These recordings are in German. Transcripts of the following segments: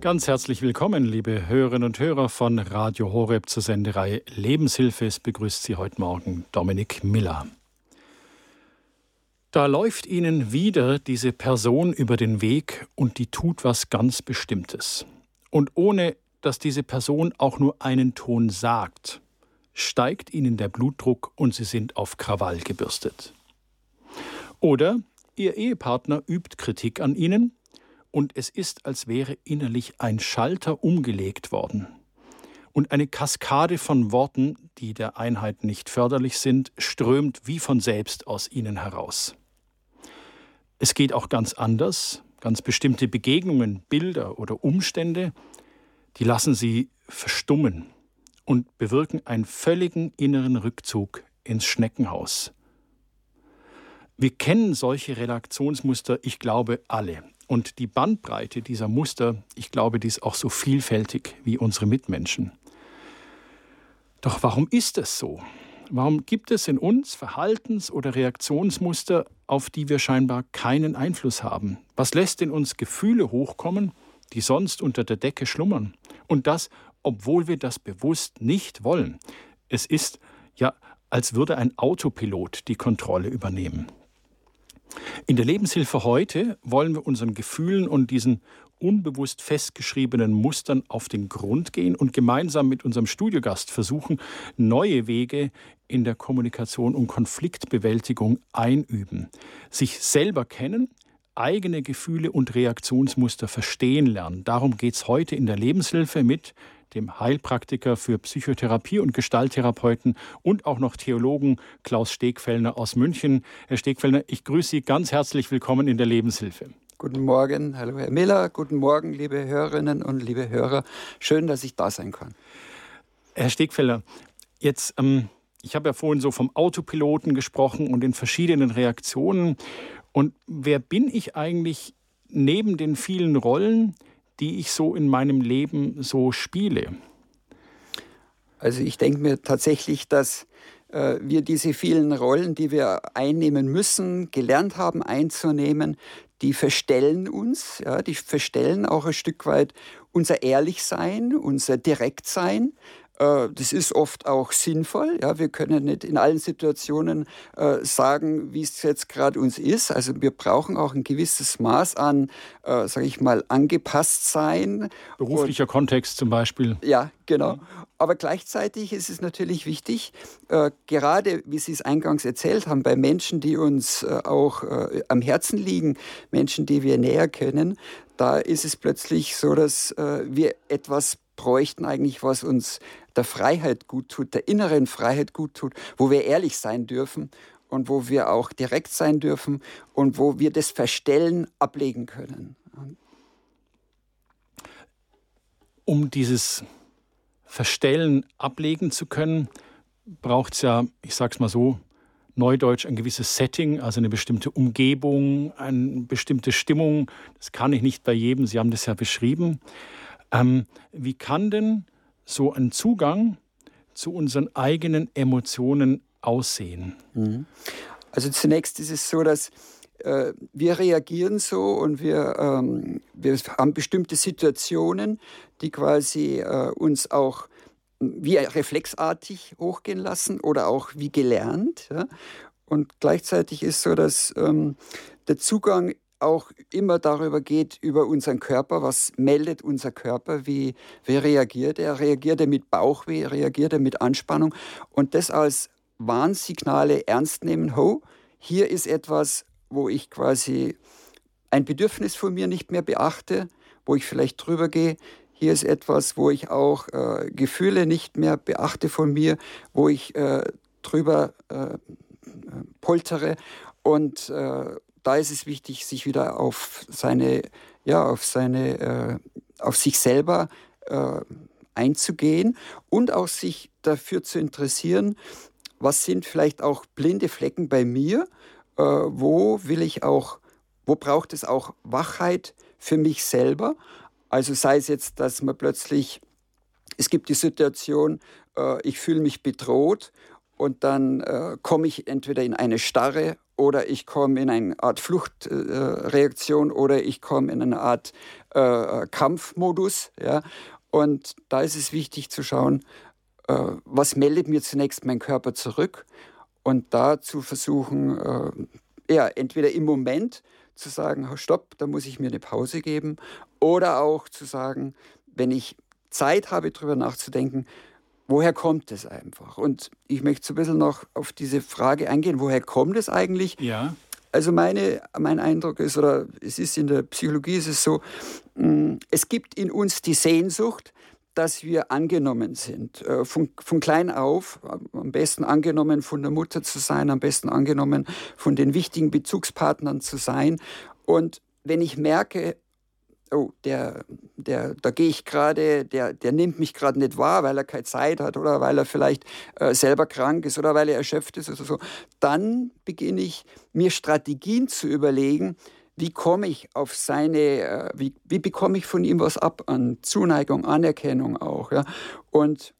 Ganz herzlich willkommen, liebe Hörerinnen und Hörer von Radio Horeb zur Senderei Lebenshilfe. Es begrüßt Sie heute Morgen Dominik Miller. Da läuft Ihnen wieder diese Person über den Weg und die tut was ganz Bestimmtes. Und ohne dass diese Person auch nur einen Ton sagt, steigt Ihnen der Blutdruck und Sie sind auf Krawall gebürstet. Oder Ihr Ehepartner übt Kritik an Ihnen und es ist, als wäre innerlich ein Schalter umgelegt worden. Und eine Kaskade von Worten, die der Einheit nicht förderlich sind, strömt wie von selbst aus ihnen heraus. Es geht auch ganz anders, ganz bestimmte Begegnungen, Bilder oder Umstände, die lassen sie verstummen und bewirken einen völligen inneren Rückzug ins Schneckenhaus. Wir kennen solche Redaktionsmuster, ich glaube, alle. Und die Bandbreite dieser Muster, ich glaube, die ist auch so vielfältig wie unsere Mitmenschen. Doch warum ist es so? Warum gibt es in uns Verhaltens- oder Reaktionsmuster, auf die wir scheinbar keinen Einfluss haben? Was lässt in uns Gefühle hochkommen, die sonst unter der Decke schlummern? Und das, obwohl wir das bewusst nicht wollen. Es ist ja, als würde ein Autopilot die Kontrolle übernehmen. In der Lebenshilfe heute wollen wir unseren Gefühlen und diesen unbewusst festgeschriebenen Mustern auf den Grund gehen und gemeinsam mit unserem Studiogast versuchen, neue Wege in der Kommunikation und Konfliktbewältigung einüben. Sich selber kennen, eigene Gefühle und Reaktionsmuster verstehen lernen. Darum geht es heute in der Lebenshilfe mit dem Heilpraktiker für Psychotherapie und Gestalttherapeuten und auch noch Theologen Klaus Stegfellner aus München. Herr Stegfellner, ich grüße Sie ganz herzlich willkommen in der Lebenshilfe. Guten Morgen, hallo Herr Miller, guten Morgen, liebe Hörerinnen und liebe Hörer. Schön, dass ich da sein kann. Herr Stegfeller, jetzt, ähm, ich habe ja vorhin so vom Autopiloten gesprochen und den verschiedenen Reaktionen. Und wer bin ich eigentlich neben den vielen Rollen, die ich so in meinem Leben so spiele? Also ich denke mir tatsächlich, dass äh, wir diese vielen Rollen, die wir einnehmen müssen, gelernt haben einzunehmen, die verstellen uns, ja, die verstellen auch ein Stück weit unser Ehrlichsein, unser Direktsein, das ist oft auch sinnvoll. Ja, wir können nicht in allen Situationen äh, sagen, wie es jetzt gerade uns ist. Also wir brauchen auch ein gewisses Maß an, äh, sage ich mal, angepasst sein. Beruflicher Und, Kontext zum Beispiel. Ja, genau. Aber gleichzeitig ist es natürlich wichtig, äh, gerade wie Sie es eingangs erzählt haben, bei Menschen, die uns äh, auch äh, am Herzen liegen, Menschen, die wir näher kennen, da ist es plötzlich so, dass wir etwas bräuchten eigentlich, was uns der Freiheit gut tut, der inneren Freiheit gut tut, wo wir ehrlich sein dürfen und wo wir auch direkt sein dürfen und wo wir das Verstellen ablegen können. Um dieses Verstellen ablegen zu können, braucht es ja, ich sage es mal so, Neudeutsch ein gewisses Setting, also eine bestimmte Umgebung, eine bestimmte Stimmung. Das kann ich nicht bei jedem, Sie haben das ja beschrieben. Ähm, wie kann denn so ein Zugang zu unseren eigenen Emotionen aussehen? Mhm. Also zunächst ist es so, dass äh, wir reagieren so und wir, ähm, wir haben bestimmte Situationen, die quasi äh, uns auch wie reflexartig hochgehen lassen oder auch wie gelernt. Ja? Und gleichzeitig ist so, dass ähm, der Zugang auch immer darüber geht, über unseren Körper, was meldet unser Körper, wie, wie reagiert er, reagiert er mit Bauchweh, reagiert er mit Anspannung? Und das als Warnsignale ernst nehmen, ho, hier ist etwas, wo ich quasi ein Bedürfnis von mir nicht mehr beachte, wo ich vielleicht drüber gehe, hier ist etwas, wo ich auch äh, Gefühle nicht mehr beachte von mir, wo ich äh, drüber äh, poltere. Und äh, da ist es wichtig, sich wieder auf seine, ja, auf seine, äh, auf sich selber äh, einzugehen und auch sich dafür zu interessieren, was sind vielleicht auch blinde Flecken bei mir, äh, wo will ich auch, wo braucht es auch Wachheit für mich selber. Also sei es jetzt, dass man plötzlich, es gibt die Situation, äh, ich fühle mich bedroht und dann äh, komme ich entweder in eine Starre oder ich komme in eine Art Fluchtreaktion oder ich komme in eine Art äh, Kampfmodus. Ja? Und da ist es wichtig zu schauen, äh, was meldet mir zunächst mein Körper zurück und da zu versuchen, äh, ja, entweder im Moment zu sagen, stopp, da muss ich mir eine Pause geben oder auch zu sagen, wenn ich Zeit habe, darüber nachzudenken, woher kommt es einfach? Und ich möchte so ein bisschen noch auf diese Frage eingehen, woher kommt es eigentlich? Ja. Also meine, mein Eindruck ist, oder es ist in der Psychologie ist es so, mm, es gibt in uns die Sehnsucht, dass wir angenommen sind. Äh, von, von klein auf, am besten angenommen von der Mutter zu sein, am besten angenommen von den wichtigen Bezugspartnern zu sein. Und wenn ich merke, oh, der, der, da gehe ich gerade, der, der nimmt mich gerade nicht wahr, weil er keine Zeit hat oder weil er vielleicht äh, selber krank ist oder weil er erschöpft ist oder so, dann beginne ich mir Strategien zu überlegen, wie komme ich auf seine, äh, wie, wie bekomme ich von ihm was ab an Zuneigung, Anerkennung auch. Ja? Und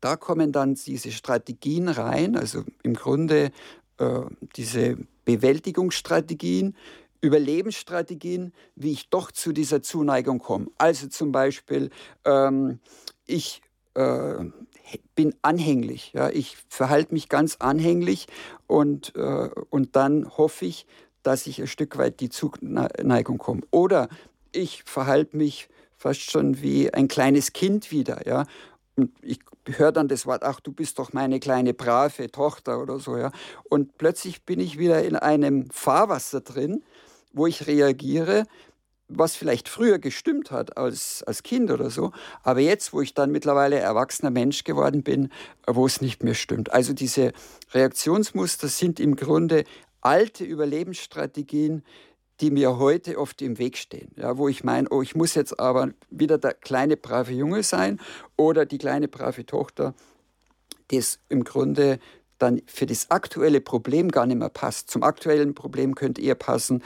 da kommen dann diese Strategien rein, also im Grunde äh, diese Bewältigungsstrategien, Überlebensstrategien, wie ich doch zu dieser Zuneigung komme. Also zum Beispiel, ähm, ich äh, bin anhänglich, ja, ich verhalte mich ganz anhänglich und, äh, und dann hoffe ich, dass ich ein Stück weit die Zuneigung komme. Oder ich verhalte mich fast schon wie ein kleines Kind wieder, ja. Und ich höre dann das Wort, ach, du bist doch meine kleine brave Tochter oder so, ja. Und plötzlich bin ich wieder in einem Fahrwasser drin, wo ich reagiere, was vielleicht früher gestimmt hat als, als Kind oder so, aber jetzt, wo ich dann mittlerweile erwachsener Mensch geworden bin, wo es nicht mehr stimmt. Also diese Reaktionsmuster sind im Grunde alte Überlebensstrategien, die mir heute oft im Weg stehen. Ja, wo ich meine, oh, ich muss jetzt aber wieder der kleine brave Junge sein oder die kleine brave Tochter, das im Grunde dann für das aktuelle Problem gar nicht mehr passt. Zum aktuellen Problem könnte eher passen,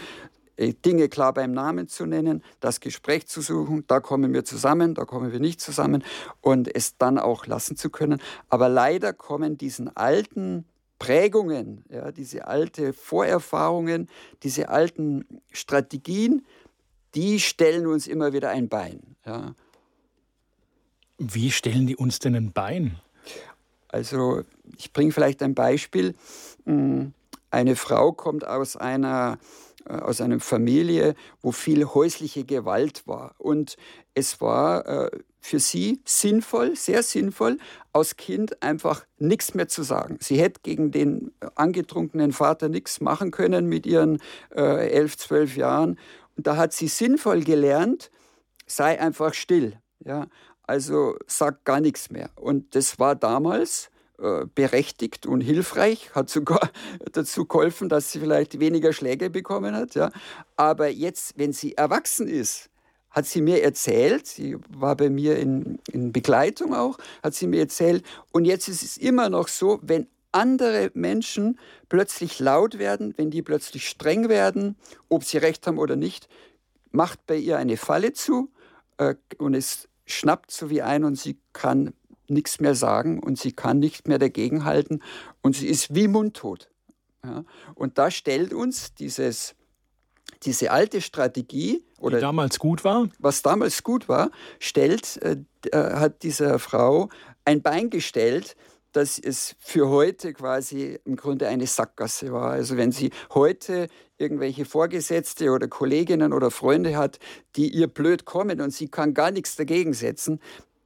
Dinge klar beim Namen zu nennen, das Gespräch zu suchen, da kommen wir zusammen, da kommen wir nicht zusammen und es dann auch lassen zu können. Aber leider kommen diesen alten Prägungen, ja, diese alte Vorerfahrungen, diese alten Strategien, die stellen uns immer wieder ein Bein. Ja. Wie stellen die uns denn ein Bein? Also ich bringe vielleicht ein Beispiel. Hm, eine Frau kommt aus einer äh, aus einer Familie, wo viel häusliche Gewalt war. Und es war äh, für sie sinnvoll, sehr sinnvoll, als Kind einfach nichts mehr zu sagen. Sie hätte gegen den angetrunkenen Vater nichts machen können mit ihren äh, elf, zwölf Jahren. Und da hat sie sinnvoll gelernt, sei einfach still. Ja? Also sag gar nichts mehr. Und das war damals äh, berechtigt und hilfreich, hat sogar dazu geholfen, dass sie vielleicht weniger Schläge bekommen hat. Ja. Aber jetzt, wenn sie erwachsen ist, hat sie mir erzählt, sie war bei mir in, in Begleitung auch, hat sie mir erzählt, und jetzt ist es immer noch so, wenn andere Menschen plötzlich laut werden, wenn die plötzlich streng werden, ob sie recht haben oder nicht, macht bei ihr eine Falle zu äh, und es schnappt so wie ein und sie kann nichts mehr sagen und sie kann nicht mehr dagegenhalten und sie ist wie mundtot. Ja? Und da stellt uns dieses, diese alte Strategie, oder Die damals gut war, was damals gut war, stellt, äh, äh hat dieser Frau ein Bein gestellt, dass es für heute quasi im Grunde eine Sackgasse war. Also wenn sie heute irgendwelche Vorgesetzte oder Kolleginnen oder Freunde hat, die ihr blöd kommen und sie kann gar nichts dagegen setzen,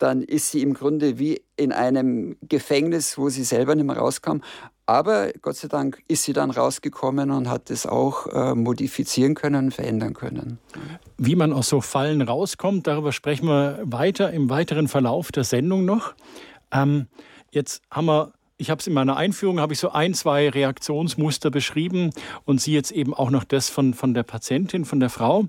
dann ist sie im Grunde wie in einem Gefängnis, wo sie selber nicht mehr rauskam. Aber Gott sei Dank ist sie dann rausgekommen und hat es auch äh, modifizieren können, verändern können. Wie man aus so Fallen rauskommt, darüber sprechen wir weiter im weiteren Verlauf der Sendung noch. Ähm, jetzt haben wir ich habe es in meiner Einführung, habe ich so ein, zwei Reaktionsmuster beschrieben und Sie jetzt eben auch noch das von, von der Patientin, von der Frau.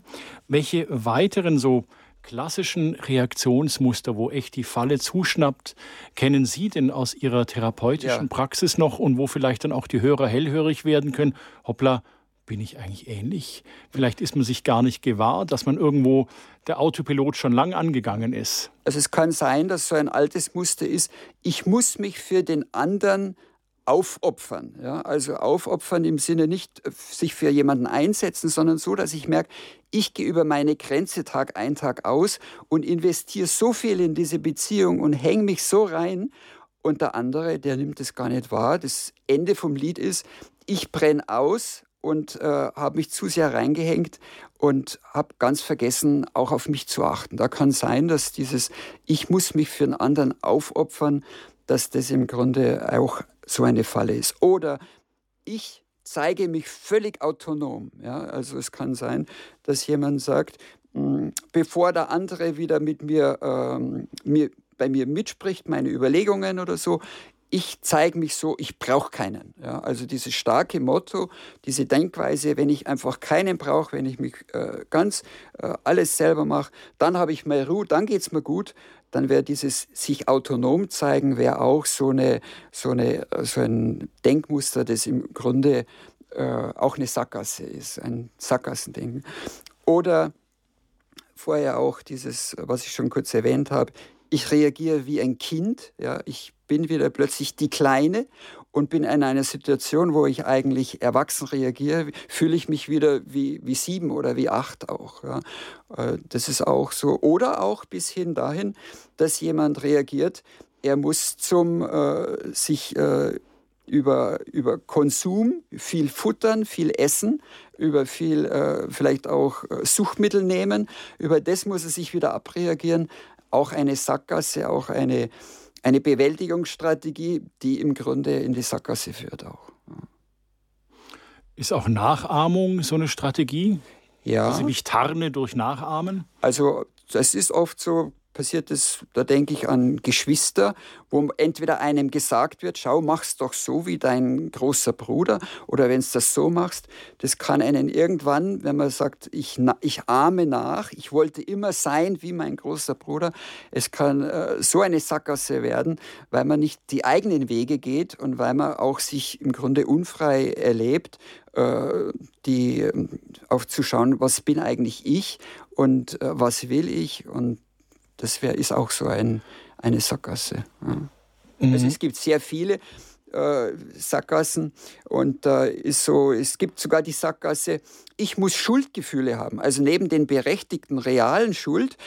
Welche weiteren so klassischen Reaktionsmuster, wo echt die Falle zuschnappt, kennen Sie denn aus Ihrer therapeutischen ja. Praxis noch und wo vielleicht dann auch die Hörer hellhörig werden können? Hoppla, bin ich eigentlich ähnlich? Vielleicht ist man sich gar nicht gewahr, dass man irgendwo der Autopilot schon lang angegangen ist. Also es kann sein, dass so ein altes Muster ist, ich muss mich für den anderen aufopfern. Ja? Also aufopfern im Sinne nicht äh, sich für jemanden einsetzen, sondern so, dass ich merke, ich gehe über meine Grenze Tag ein, Tag aus und investiere so viel in diese Beziehung und hänge mich so rein. Und der andere, der nimmt es gar nicht wahr. Das Ende vom Lied ist, ich brenne aus und äh, habe mich zu sehr reingehängt und habe ganz vergessen, auch auf mich zu achten. Da kann sein, dass dieses Ich muss mich für einen anderen aufopfern, dass das im Grunde auch so eine Falle ist. Oder ich zeige mich völlig autonom. Ja? Also es kann sein, dass jemand sagt, hm, bevor der andere wieder mit mir, ähm, mir bei mir mitspricht, meine Überlegungen oder so, ich zeige mich so, ich brauche keinen. Ja, also dieses starke Motto, diese Denkweise, wenn ich einfach keinen brauche, wenn ich mich äh, ganz äh, alles selber mache, dann habe ich mehr Ruhe, dann geht es mir gut dann wäre dieses sich autonom zeigen, wäre auch so, eine, so, eine, so ein Denkmuster, das im Grunde äh, auch eine Sackgasse ist, ein Sackgassendenken. Oder vorher auch dieses, was ich schon kurz erwähnt habe, ich reagiere wie ein Kind, ja, ich bin wieder plötzlich die Kleine und bin in einer Situation, wo ich eigentlich erwachsen reagiere, fühle ich mich wieder wie, wie sieben oder wie acht auch. Ja. Äh, das ist auch so. Oder auch bis hin dahin, dass jemand reagiert, er muss zum äh, sich äh, über, über Konsum, viel futtern, viel essen, über viel äh, vielleicht auch äh, Suchtmittel nehmen, über das muss er sich wieder abreagieren. Auch eine Sackgasse, auch eine eine Bewältigungsstrategie, die im Grunde in die Sackgasse führt auch. Ist auch Nachahmung so eine Strategie? Ja. Also ich tarne durch Nachahmen? Also das ist oft so, passiert es, da denke ich an Geschwister, wo entweder einem gesagt wird, schau, mach's doch so wie dein großer Bruder, oder wenn du das so machst, das kann einen irgendwann, wenn man sagt, ich, ich ahme nach, ich wollte immer sein wie mein großer Bruder, es kann äh, so eine Sackgasse werden, weil man nicht die eigenen Wege geht und weil man auch sich im Grunde unfrei erlebt, äh, die aufzuschauen, was bin eigentlich ich und äh, was will ich und das wär, ist auch so ein, eine Sackgasse. Ja. Mhm. Also es gibt sehr viele äh, Sackgassen und äh, ist so, es gibt sogar die Sackgasse, ich muss Schuldgefühle haben. Also neben den berechtigten realen Schuld,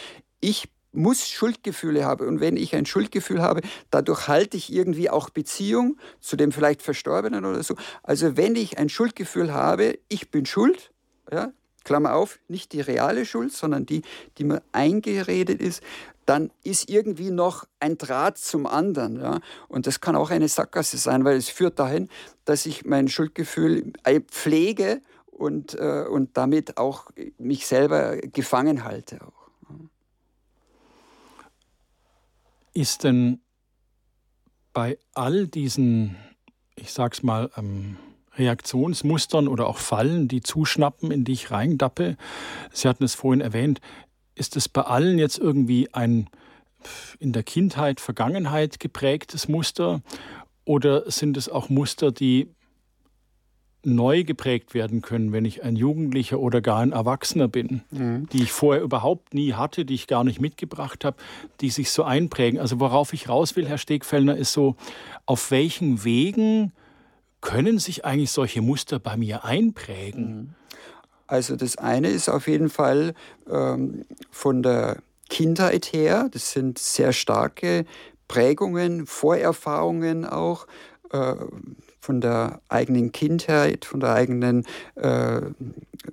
ich muss Schuldgefühle haben. Und wenn ich ein Schuldgefühl habe, dadurch halte ich irgendwie auch Beziehung zu dem vielleicht Verstorbenen oder so. Also wenn ich ein Schuldgefühl habe, ich bin schuld, ja, Klammer auf, nicht die reale Schuld, sondern die, die mir eingeredet ist, dann ist irgendwie noch ein Draht zum anderen. Ja? Und das kann auch eine Sackgasse sein, weil es führt dahin, dass ich mein Schuldgefühl äh, pflege und, äh, und damit auch mich selber gefangen halte. Auch. Ist denn bei all diesen, ich sag's mal, ähm Reaktionsmustern oder auch Fallen, die zuschnappen, in die ich reindappe. Sie hatten es vorhin erwähnt. Ist es bei allen jetzt irgendwie ein in der Kindheit, Vergangenheit geprägtes Muster oder sind es auch Muster, die neu geprägt werden können, wenn ich ein Jugendlicher oder gar ein Erwachsener bin, mhm. die ich vorher überhaupt nie hatte, die ich gar nicht mitgebracht habe, die sich so einprägen. Also worauf ich raus will, Herr Stegfellner, ist so, auf welchen Wegen können sich eigentlich solche Muster bei mir einprägen? Mhm. Also das eine ist auf jeden Fall ähm, von der Kindheit her, das sind sehr starke Prägungen, Vorerfahrungen auch äh, von der eigenen Kindheit, von der eigenen, äh,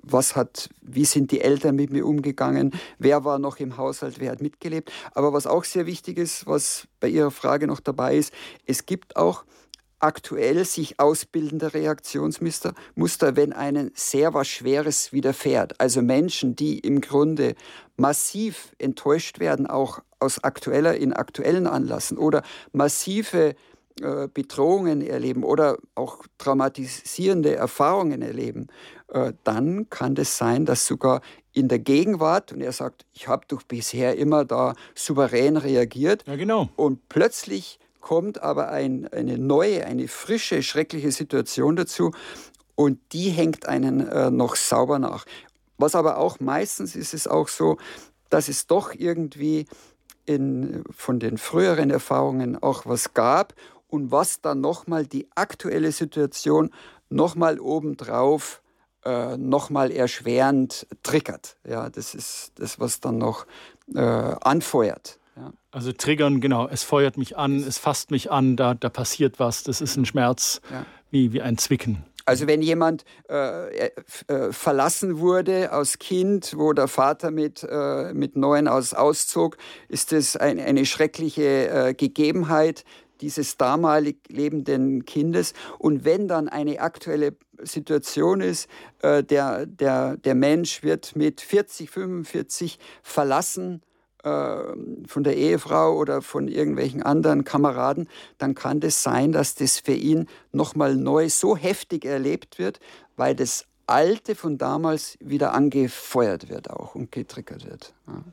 was hat, wie sind die Eltern mit mir umgegangen, wer war noch im Haushalt, wer hat mitgelebt. Aber was auch sehr wichtig ist, was bei Ihrer Frage noch dabei ist, es gibt auch aktuell sich ausbildende Reaktionsmuster, Muster, wenn einen sehr was Schweres widerfährt. Also Menschen, die im Grunde massiv enttäuscht werden, auch aus aktueller, in aktuellen Anlassen oder massive äh, Bedrohungen erleben oder auch traumatisierende Erfahrungen erleben, äh, dann kann es das sein, dass sogar in der Gegenwart, und er sagt, ich habe doch bisher immer da souverän reagiert, ja, genau. und plötzlich kommt aber ein, eine neue, eine frische, schreckliche Situation dazu und die hängt einen äh, noch sauber nach. Was aber auch meistens ist es auch so, dass es doch irgendwie in, von den früheren Erfahrungen auch was gab und was dann nochmal die aktuelle Situation nochmal obendrauf äh, nochmal erschwerend triggert. Ja, das ist das, was dann noch äh, anfeuert. Ja. Also triggern, genau, es feuert mich an, es fasst mich an, da, da passiert was, das ist ein Schmerz ja. wie, wie ein Zwicken. Also wenn jemand äh, äh, verlassen wurde als Kind, wo der Vater mit, äh, mit neun aus, auszog, ist das ein, eine schreckliche äh, Gegebenheit dieses damalig lebenden Kindes. Und wenn dann eine aktuelle Situation ist, äh, der, der, der Mensch wird mit 40, 45 verlassen von der Ehefrau oder von irgendwelchen anderen Kameraden, dann kann das sein, dass das für ihn nochmal neu so heftig erlebt wird, weil das Alte von damals wieder angefeuert wird auch und getriggert wird. Ja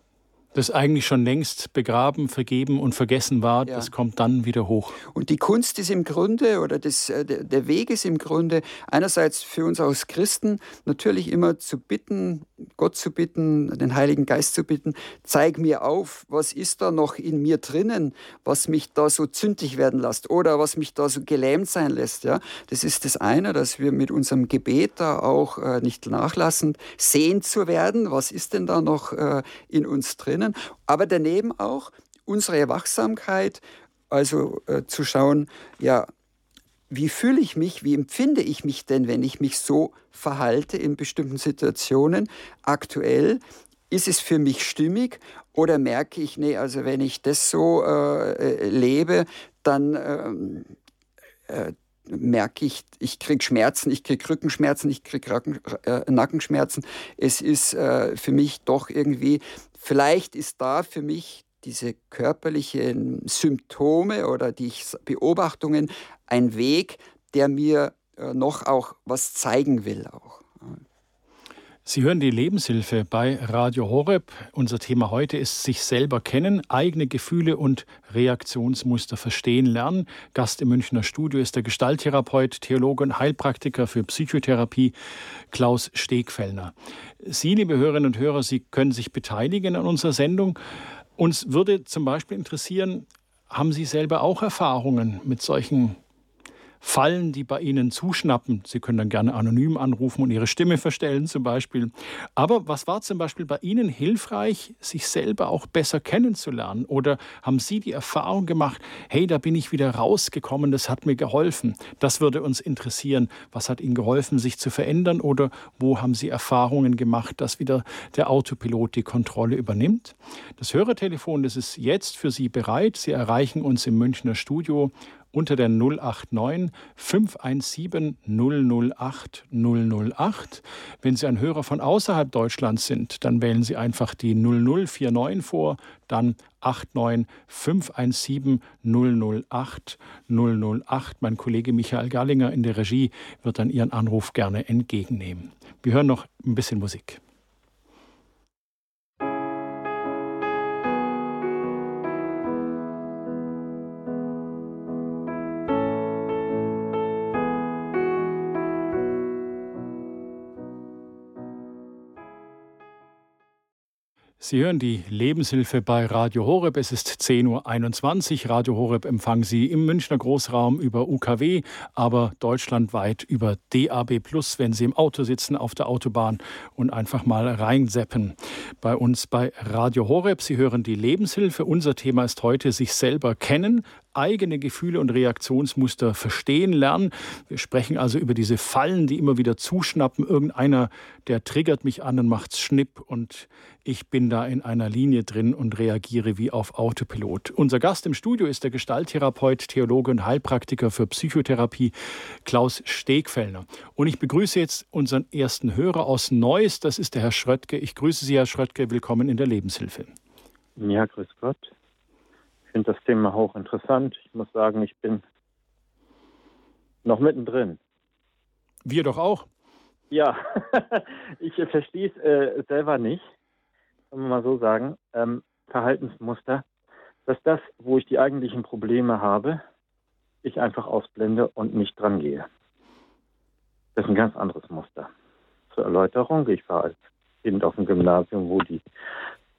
das eigentlich schon längst begraben, vergeben und vergessen war, ja. das kommt dann wieder hoch. Und die Kunst ist im Grunde, oder das, äh, der Weg ist im Grunde, einerseits für uns als Christen natürlich immer zu bitten, Gott zu bitten, den Heiligen Geist zu bitten, zeig mir auf, was ist da noch in mir drinnen, was mich da so zündig werden lässt oder was mich da so gelähmt sein lässt. Ja? Das ist das eine, dass wir mit unserem Gebet da auch äh, nicht nachlassen, sehen zu werden, was ist denn da noch äh, in uns drinnen können, aber daneben auch unsere Wachsamkeit, also äh, zu schauen, ja, wie fühle ich mich, wie empfinde ich mich denn, wenn ich mich so verhalte in bestimmten Situationen aktuell? Ist es für mich stimmig oder merke ich, nee, also wenn ich das so äh, äh lebe, dann ähm, äh, merke ich, ich kriege Schmerzen, ich kriege Rückenschmerzen, ich kriege äh, Nackenschmerzen. Es ist äh, für mich doch irgendwie Vielleicht ist da für mich diese körperlichen Symptome oder die Beobachtungen ein Weg, der mir äh, noch auch was zeigen will auch. Sie hören die Lebenshilfe bei Radio Horeb. Unser Thema heute ist sich selber kennen, eigene Gefühle und Reaktionsmuster verstehen lernen. Gast im Münchner Studio ist der Gestalttherapeut, Theologe und Heilpraktiker für Psychotherapie Klaus Stegfellner. Sie, liebe Hörerinnen und Hörer, Sie können sich beteiligen an unserer Sendung. Uns würde zum Beispiel interessieren, haben Sie selber auch Erfahrungen mit solchen Fallen, die bei Ihnen zuschnappen. Sie können dann gerne anonym anrufen und Ihre Stimme verstellen zum Beispiel. Aber was war zum Beispiel bei Ihnen hilfreich, sich selber auch besser kennenzulernen? Oder haben Sie die Erfahrung gemacht, hey, da bin ich wieder rausgekommen, das hat mir geholfen? Das würde uns interessieren. Was hat Ihnen geholfen, sich zu verändern? Oder wo haben Sie Erfahrungen gemacht, dass wieder der Autopilot die Kontrolle übernimmt? Das Hörertelefon, das ist jetzt für Sie bereit. Sie erreichen uns im Münchner Studio unter der 089 517 008 008. Wenn Sie ein Hörer von außerhalb Deutschlands sind, dann wählen Sie einfach die 0049 vor, dann 89 517 008 008. Mein Kollege Michael Gallinger in der Regie wird dann Ihren Anruf gerne entgegennehmen. Wir hören noch ein bisschen Musik. Sie hören die Lebenshilfe bei Radio Horeb. Es ist 10.21 Uhr. Radio Horeb empfangen Sie im Münchner Großraum über UKW, aber deutschlandweit über DAB wenn Sie im Auto sitzen auf der Autobahn und einfach mal reinseppen. Bei uns bei Radio Horeb. Sie hören die Lebenshilfe. Unser Thema ist heute sich selber kennen, eigene Gefühle und Reaktionsmuster verstehen lernen. Wir sprechen also über diese Fallen, die immer wieder zuschnappen. Irgendeiner, der triggert mich an und macht's schnipp und ich bin da in einer Linie drin und reagiere wie auf Autopilot. Unser Gast im Studio ist der Gestalttherapeut, Theologe und Heilpraktiker für Psychotherapie Klaus Stegfellner. Und ich begrüße jetzt unseren ersten Hörer aus Neuss. Das ist der Herr Schröttke. Ich grüße Sie, Herr Schröttke. Willkommen in der Lebenshilfe. Ja, grüß Gott finde das Thema hochinteressant. Ich muss sagen, ich bin noch mittendrin. Wir doch auch. Ja, ich verstehe es äh, selber nicht, kann man mal so sagen. Ähm, Verhaltensmuster, dass das, wo ich die eigentlichen Probleme habe, ich einfach ausblende und nicht dran gehe. Das ist ein ganz anderes Muster. Zur Erläuterung, ich war als Kind auf dem Gymnasium, wo die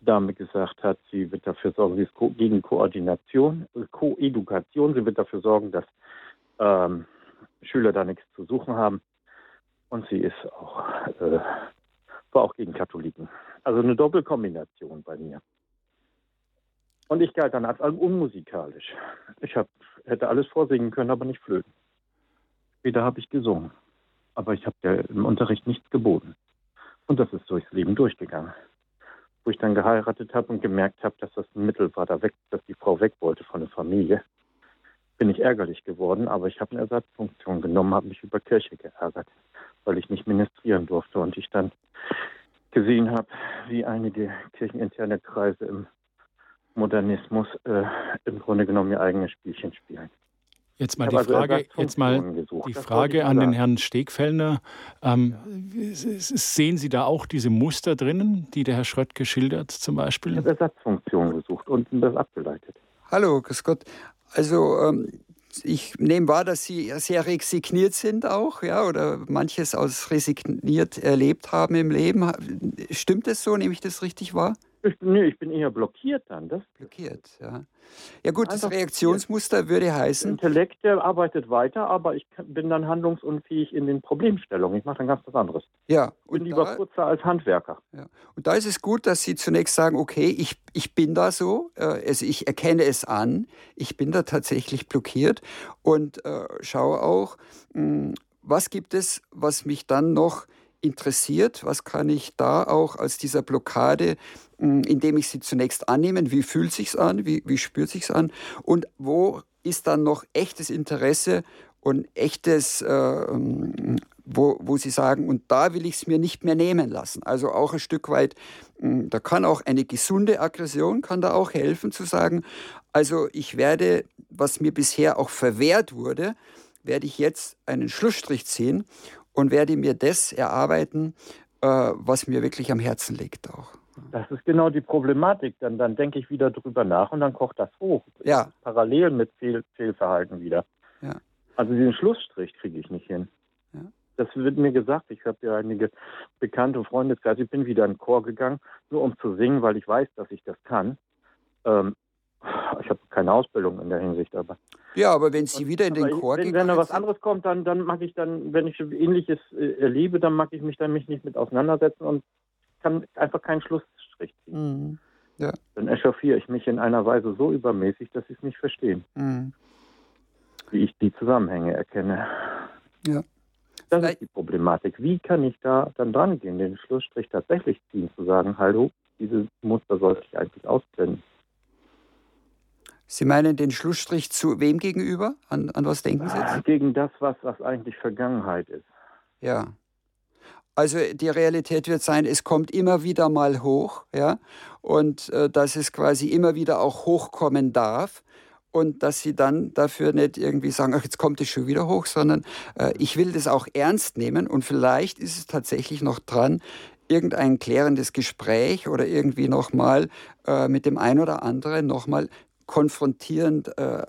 Dame gesagt hat, sie wird dafür sorgen, sie ist gegen Koordination, Koedukation, sie wird dafür sorgen, dass ähm, Schüler da nichts zu suchen haben. Und sie ist auch, äh, war auch gegen Katholiken. Also eine Doppelkombination bei mir. Und ich galt dann als unmusikalisch. Ich hab, hätte alles vorsingen können, aber nicht flöten. Weder habe ich gesungen. Aber ich habe im Unterricht nichts geboten. Und das ist durchs Leben durchgegangen. Wo ich dann geheiratet habe und gemerkt habe, dass das ein Mittel war, da weg, dass die Frau weg wollte von der Familie, bin ich ärgerlich geworden. Aber ich habe eine Ersatzfunktion genommen, habe mich über Kirche geärgert, weil ich nicht ministrieren durfte. Und ich dann gesehen habe, wie einige kircheninterne Kreise im Modernismus äh, im Grunde genommen ihr eigenes Spielchen spielen. Jetzt mal die also Frage, jetzt mal die Frage an den Herrn Stegfellner. Ähm, sehen Sie da auch diese Muster drinnen, die der Herr Schrött geschildert zum Beispiel? Ich habe Ersatzfunktionen gesucht und das abgeleitet. Hallo, grüß Gott. Also ähm, ich nehme wahr, dass Sie sehr resigniert sind auch, ja, oder manches aus resigniert erlebt haben im Leben. Stimmt das so? Nehme ich das richtig wahr? Ich, nee, ich bin eher blockiert dann. Das blockiert, ja. Ja gut, das Reaktionsmuster würde heißen. Der Intellekt, der arbeitet weiter, aber ich bin dann handlungsunfähig in den Problemstellungen. Ich mache dann ganz was anderes. Ja. Ich bin lieber da, Putzer als Handwerker. Ja. Und da ist es gut, dass Sie zunächst sagen, okay, ich, ich bin da so, äh, also ich erkenne es an, ich bin da tatsächlich blockiert und äh, schaue auch, mh, hm, was gibt es, was mich dann noch interessiert, was kann ich da auch aus dieser Blockade, hm, indem ich sie zunächst annehme, wie fühlt sich's an, wie, wie spürt sich's an? Und wo ist dann noch echtes Interesse und echtes, äh, hm, wo, wo sie sagen, und da will ich es mir nicht mehr nehmen lassen. Also auch ein Stück weit, hm, da kann auch eine gesunde Aggression, kann da auch helfen zu sagen, also ich werde, was mir bisher auch verwehrt wurde, werde ich jetzt einen Schlussstrich ziehen und werde mir das erarbeiten, äh, was mir wirklich am Herzen liegt auch. Das ist genau die Problematik. Dann, dann denke ich wieder drüber nach und dann kocht das hoch. Ja. Parallel mit Fehl, Fehlverhalten wieder. Ja. Also diesen Schlussstrich kriege ich nicht hin. Ja. Das wird mir gesagt. Ich habe ja einige bekannte Freundeskreise. Ich bin wieder in den Chor gegangen, nur um zu singen, weil ich weiß, dass ich das kann. Ähm, ich habe keine Ausbildung in der Hinsicht, aber. Ja, aber wenn Sie wieder in den Chor gehen. Wenn da was anderes kommt, dann, dann mag ich dann, wenn ich Ähnliches äh, erlebe, dann mag ich mich dann mich nicht mit auseinandersetzen und kann einfach keinen Schlussstrich ziehen. Mhm. Ja. Dann echauffiere ich mich in einer Weise so übermäßig, dass sie es nicht verstehen. Mhm. Wie ich die Zusammenhänge erkenne. Ja. Das Vielleicht. ist die Problematik. Wie kann ich da dann dran gehen, den Schlussstrich tatsächlich ziehen, zu sagen, hallo, dieses Muster sollte ich eigentlich ausblenden. Sie meinen den Schlussstrich zu wem gegenüber? An, an was denken Sie jetzt? Gegen das, was, was eigentlich Vergangenheit ist. Ja. Also die Realität wird sein, es kommt immer wieder mal hoch, ja, und äh, dass es quasi immer wieder auch hochkommen darf und dass sie dann dafür nicht irgendwie sagen, ach, jetzt kommt es schon wieder hoch, sondern äh, ich will das auch ernst nehmen und vielleicht ist es tatsächlich noch dran, irgendein klärendes Gespräch oder irgendwie nochmal äh, mit dem einen oder anderen nochmal konfrontierend äh,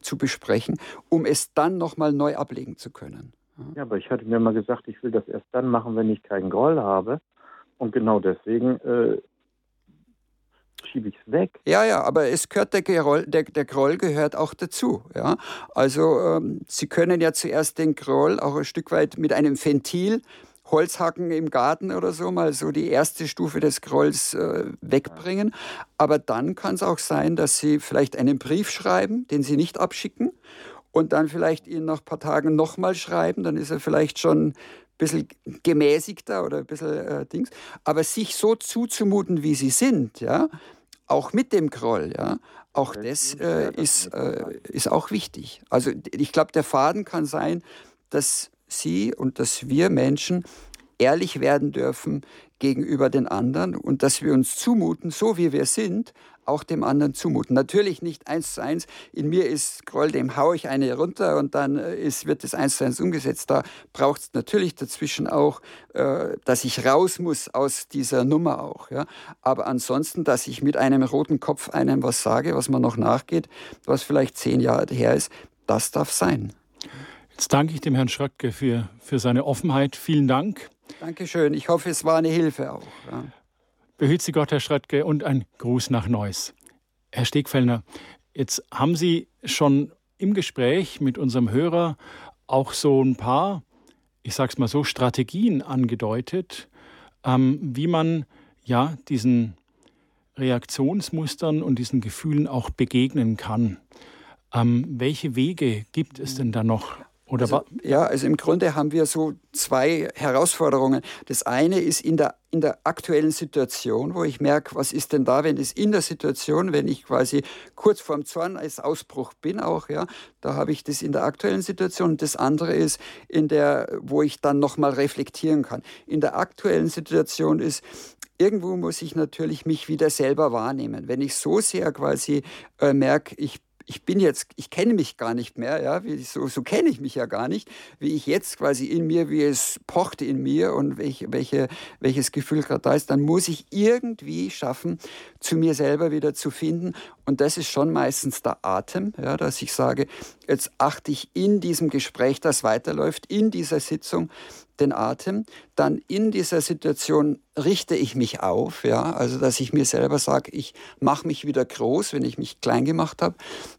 zu besprechen, um es dann nochmal neu ablegen zu können. Ja, aber ich hatte mir mal gesagt, ich will das erst dann machen, wenn ich keinen Groll habe. Und genau deswegen äh, schiebe ich es weg. Ja, ja, aber es gehört der Groll, der, der Groll gehört auch dazu. Ja? Also ähm, Sie können ja zuerst den Groll auch ein Stück weit mit einem Ventil Holzhacken im Garten oder so mal so die erste Stufe des Grolls äh, wegbringen. Aber dann kann es auch sein, dass Sie vielleicht einen Brief schreiben, den Sie nicht abschicken und dann vielleicht ihn nach ein paar Tagen nochmal schreiben. Dann ist er vielleicht schon ein bisschen gemäßigter oder ein bisschen äh, Dings. Aber sich so zuzumuten, wie Sie sind, ja, auch mit dem Groll, ja, auch das äh, ist, äh, ist auch wichtig. Also ich glaube, der Faden kann sein, dass Sie und dass wir Menschen ehrlich werden dürfen gegenüber den anderen und dass wir uns zumuten, so wie wir sind, auch dem anderen zumuten. Natürlich nicht eins zu eins. In mir ist Groll, dem haue ich eine runter und dann äh, ist, wird das eins zu eins umgesetzt. Da braucht es natürlich dazwischen auch, äh, dass ich raus muss aus dieser Nummer auch. Ja? Aber ansonsten, dass ich mit einem roten Kopf einem was sage, was man noch nachgeht, was vielleicht zehn Jahre her ist, das darf sein. Jetzt danke ich dem Herrn Schröcke für, für seine Offenheit. Vielen Dank. Dankeschön. Ich hoffe, es war eine Hilfe auch. Ja. Behüt Sie Gott, Herr Schröttke, und ein Gruß nach Neuss. Herr Stegfellner, jetzt haben Sie schon im Gespräch mit unserem Hörer auch so ein paar, ich sag's mal so, Strategien angedeutet, ähm, wie man ja diesen Reaktionsmustern und diesen Gefühlen auch begegnen kann. Ähm, welche Wege gibt es denn da noch? Oder also, ja, also im Grunde haben wir so zwei Herausforderungen. Das eine ist in der, in der aktuellen Situation, wo ich merke, was ist denn da, wenn es in der Situation, wenn ich quasi kurz vorm Zorn als Ausbruch bin auch, ja, da habe ich das in der aktuellen Situation. Und das andere ist in der, wo ich dann nochmal reflektieren kann. In der aktuellen Situation ist, irgendwo muss ich natürlich mich wieder selber wahrnehmen. Wenn ich so sehr quasi äh, merke, ich ich bin jetzt, ich kenne mich gar nicht mehr, ja, wie, so, so kenne ich mich ja gar nicht, wie ich jetzt quasi in mir, wie es pocht in mir und welch, welche, welches Gefühl gerade da ist, dann muss ich irgendwie schaffen, zu mir selber wieder zu finden. Und das ist schon meistens der Atem, ja, dass ich sage, jetzt achte ich in diesem Gespräch, das weiterläuft, in dieser Sitzung, den Atem, dann in dieser Situation richte ich mich auf, ja, also dass ich mir selber sage, ich mache mich wieder groß, wenn ich mich klein gemacht habe.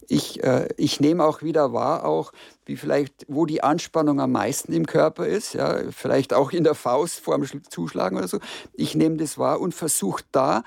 Ich, äh, ich nehme auch wieder wahr, auch wie vielleicht, wo die Anspannung am meisten im Körper ist, ja, vielleicht auch in der Faust vor dem Zuschlagen oder so. Ich nehme das wahr und versuche da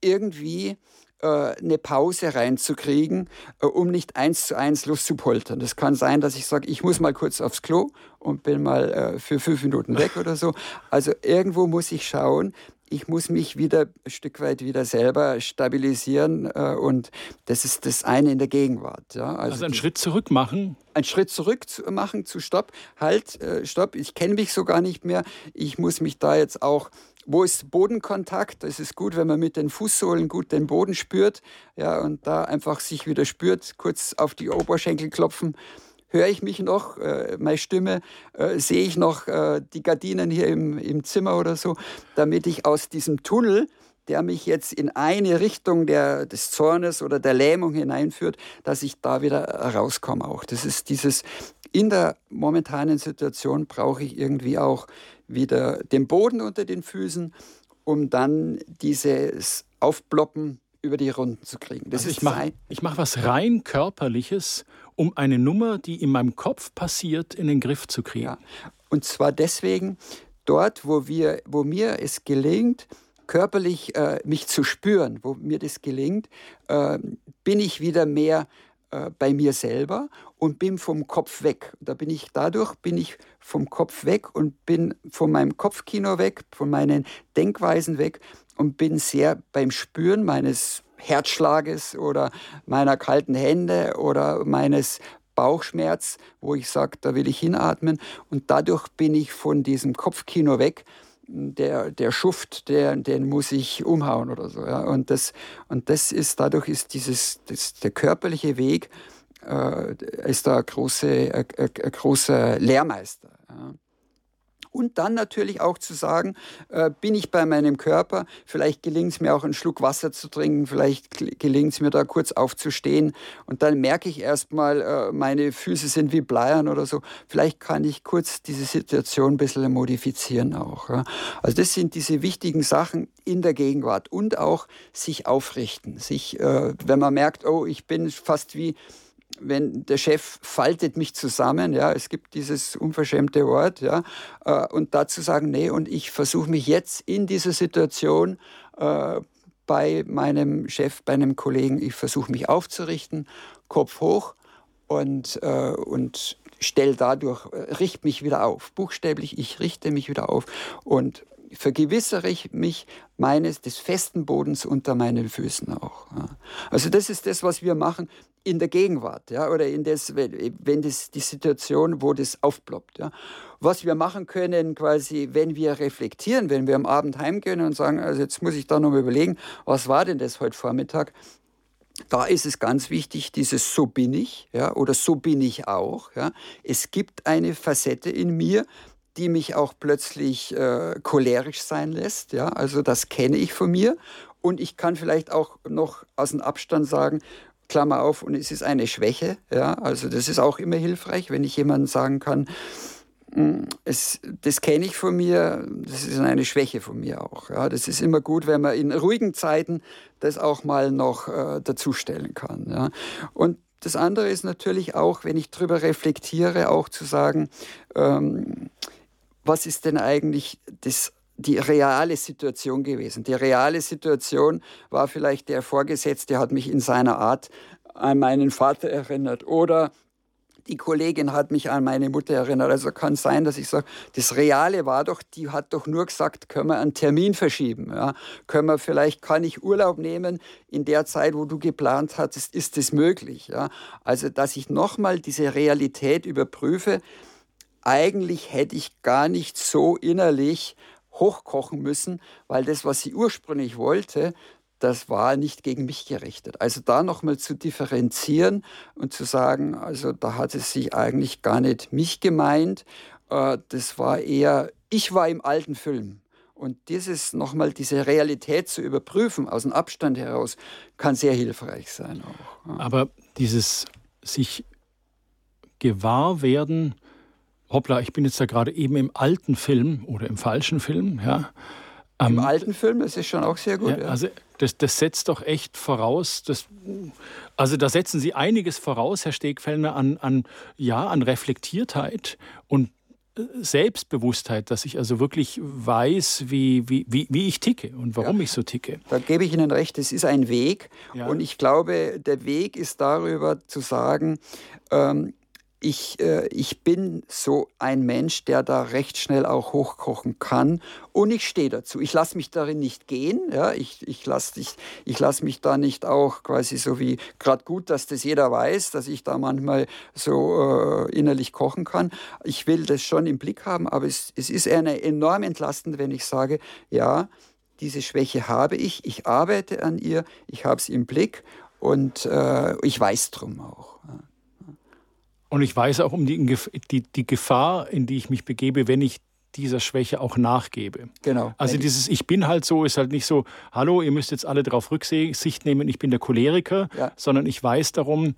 irgendwie eine Pause reinzukriegen, äh, um nicht eins zu eins loszupoltern. Das kann sein, dass ich sage, ich muss mal kurz aufs Klo und bin mal äh, für fünf Minuten weg oder so. Also irgendwo muss ich schauen, ich muss mich wieder ein Stück weit wieder selber stabilisieren und das ist das eine in der Gegenwart. Ja. Also, also einen Schritt zurück machen? Einen Schritt zurück zu machen, zu Stopp, halt, Stopp, ich kenne mich so gar nicht mehr, ich muss mich da jetzt auch wo ist Bodenkontakt? Es ist gut, wenn man mit den Fußsohlen gut den Boden spürt ja, und da einfach sich wieder spürt, kurz auf die Oberschenkel klopfen. Höre ich mich noch, äh, meine Stimme, äh, sehe ich noch äh, die Gardinen hier im, im Zimmer oder so, damit ich aus diesem Tunnel, der mich jetzt in eine Richtung der, des Zornes oder der Lähmung hineinführt, dass ich da wieder rauskomme auch. Das ist dieses, in der momentanen Situation brauche ich irgendwie auch wieder den Boden unter den Füßen, um dann dieses Aufploppen über die Runden zu kriegen. Das also ich mache mach was rein körperliches, um eine Nummer, die in meinem Kopf passiert, in den Griff zu kriegen. Ja. Und zwar deswegen, dort, wo, wir, wo mir es gelingt, körperlich äh, mich zu spüren, wo mir das gelingt, äh, bin ich wieder mehr äh, bei mir selber und bin vom Kopf weg. Da bin ich dadurch bin ich vom Kopf weg und bin von meinem Kopfkino weg, von meinen Denkweisen weg und bin sehr beim Spüren meines Herzschlages oder meiner kalten Hände oder meines Bauchschmerz, wo ich sage, da will ich hinatmen. Und dadurch bin ich von diesem Kopfkino weg. Der, der Schuft, der, den muss ich umhauen oder so. Ja. Und, das, und das ist, dadurch ist dieses, das, der körperliche Weg äh, ist da ein, große, ein, ein großer Lehrmeister. Ja. Und dann natürlich auch zu sagen, äh, bin ich bei meinem Körper, vielleicht gelingt es mir auch einen Schluck Wasser zu trinken, vielleicht gelingt es mir da kurz aufzustehen und dann merke ich erstmal, äh, meine Füße sind wie Bleiern oder so. Vielleicht kann ich kurz diese Situation ein bisschen modifizieren auch. Ja. Also das sind diese wichtigen Sachen in der Gegenwart und auch sich aufrichten. Sich, äh, wenn man merkt, oh, ich bin fast wie wenn der Chef faltet mich zusammen, ja, es gibt dieses unverschämte Wort, ja, äh, und dazu sagen, nee, und ich versuche mich jetzt in dieser Situation äh, bei meinem Chef, bei einem Kollegen, ich versuche mich aufzurichten, Kopf hoch und, äh, und stell dadurch, äh, richte mich wieder auf. Buchstäblich, ich richte mich wieder auf und vergewissere ich mich meines des festen Bodens unter meinen Füßen auch. Also das ist das, was wir machen in der Gegenwart, ja, oder in das, wenn das die Situation, wo das aufploppt, ja. Was wir machen können, quasi, wenn wir reflektieren, wenn wir am Abend heimgehen und sagen, also jetzt muss ich da nochmal überlegen, was war denn das heute Vormittag? Da ist es ganz wichtig, dieses so bin ich, ja, oder so bin ich auch, ja. Es gibt eine Facette in mir, die mich auch plötzlich äh, cholerisch sein lässt. Ja? Also das kenne ich von mir. Und ich kann vielleicht auch noch aus dem Abstand sagen, Klammer auf, und es ist eine Schwäche. Ja? Also das ist auch immer hilfreich, wenn ich jemandem sagen kann, es, das kenne ich von mir, das ist eine Schwäche von mir auch. Ja, das ist immer gut, wenn man in ruhigen Zeiten das auch mal noch äh, dazustellen kann. Ja. Und das andere ist natürlich auch, wenn ich darüber reflektiere, auch zu sagen, ähm, was ist denn eigentlich das die reale Situation gewesen. Die reale Situation war vielleicht der Vorgesetzte hat mich in seiner Art an meinen Vater erinnert oder die Kollegin hat mich an meine Mutter erinnert. Also kann sein, dass ich sage, das Reale war doch, die hat doch nur gesagt, können wir einen Termin verschieben. Ja? Können wir vielleicht, kann ich Urlaub nehmen in der Zeit, wo du geplant hattest, ist das möglich. Ja? Also, dass ich nochmal diese Realität überprüfe, eigentlich hätte ich gar nicht so innerlich hochkochen müssen, weil das, was sie ursprünglich wollte, das war nicht gegen mich gerichtet. Also da nochmal zu differenzieren und zu sagen, also da hat es sich eigentlich gar nicht mich gemeint, äh, das war eher, ich war im alten Film. Und dieses nochmal, diese Realität zu überprüfen aus dem Abstand heraus, kann sehr hilfreich sein auch. Aber dieses sich gewahr werden, hoppla, ich bin jetzt da gerade eben im alten Film oder im falschen Film, ja, im ähm, alten Film, das ist schon auch sehr gut. Ja, ja. Also das, das, setzt doch echt voraus, das, also da setzen Sie einiges voraus, Herr Stegfellner, an, an, ja, an Reflektiertheit und äh, Selbstbewusstheit, dass ich also wirklich weiß, wie, wie, wie, wie ich ticke und warum ja, ich so ticke. Da gebe ich Ihnen recht, es ist ein Weg ja. und ich glaube, der Weg ist darüber zu sagen, ähm, ich, äh, ich bin so ein Mensch, der da recht schnell auch hochkochen kann und ich stehe dazu. Ich lasse mich darin nicht gehen. Ja? Ich, ich lasse ich, ich lass mich da nicht auch quasi so wie, gerade gut, dass das jeder weiß, dass ich da manchmal so äh, innerlich kochen kann. Ich will das schon im Blick haben, aber es, es ist eine enorm entlastend, wenn ich sage, ja, diese Schwäche habe ich, ich arbeite an ihr, ich habe es im Blick und äh, ich weiß drum auch. Ja. Und ich weiß auch um die, die, die Gefahr, in die ich mich begebe, wenn ich dieser Schwäche auch nachgebe. Genau. Also dieses Ich bin halt so ist halt nicht so, hallo, ihr müsst jetzt alle darauf Rücksicht nehmen, ich bin der Choleriker, ja. sondern ich weiß darum,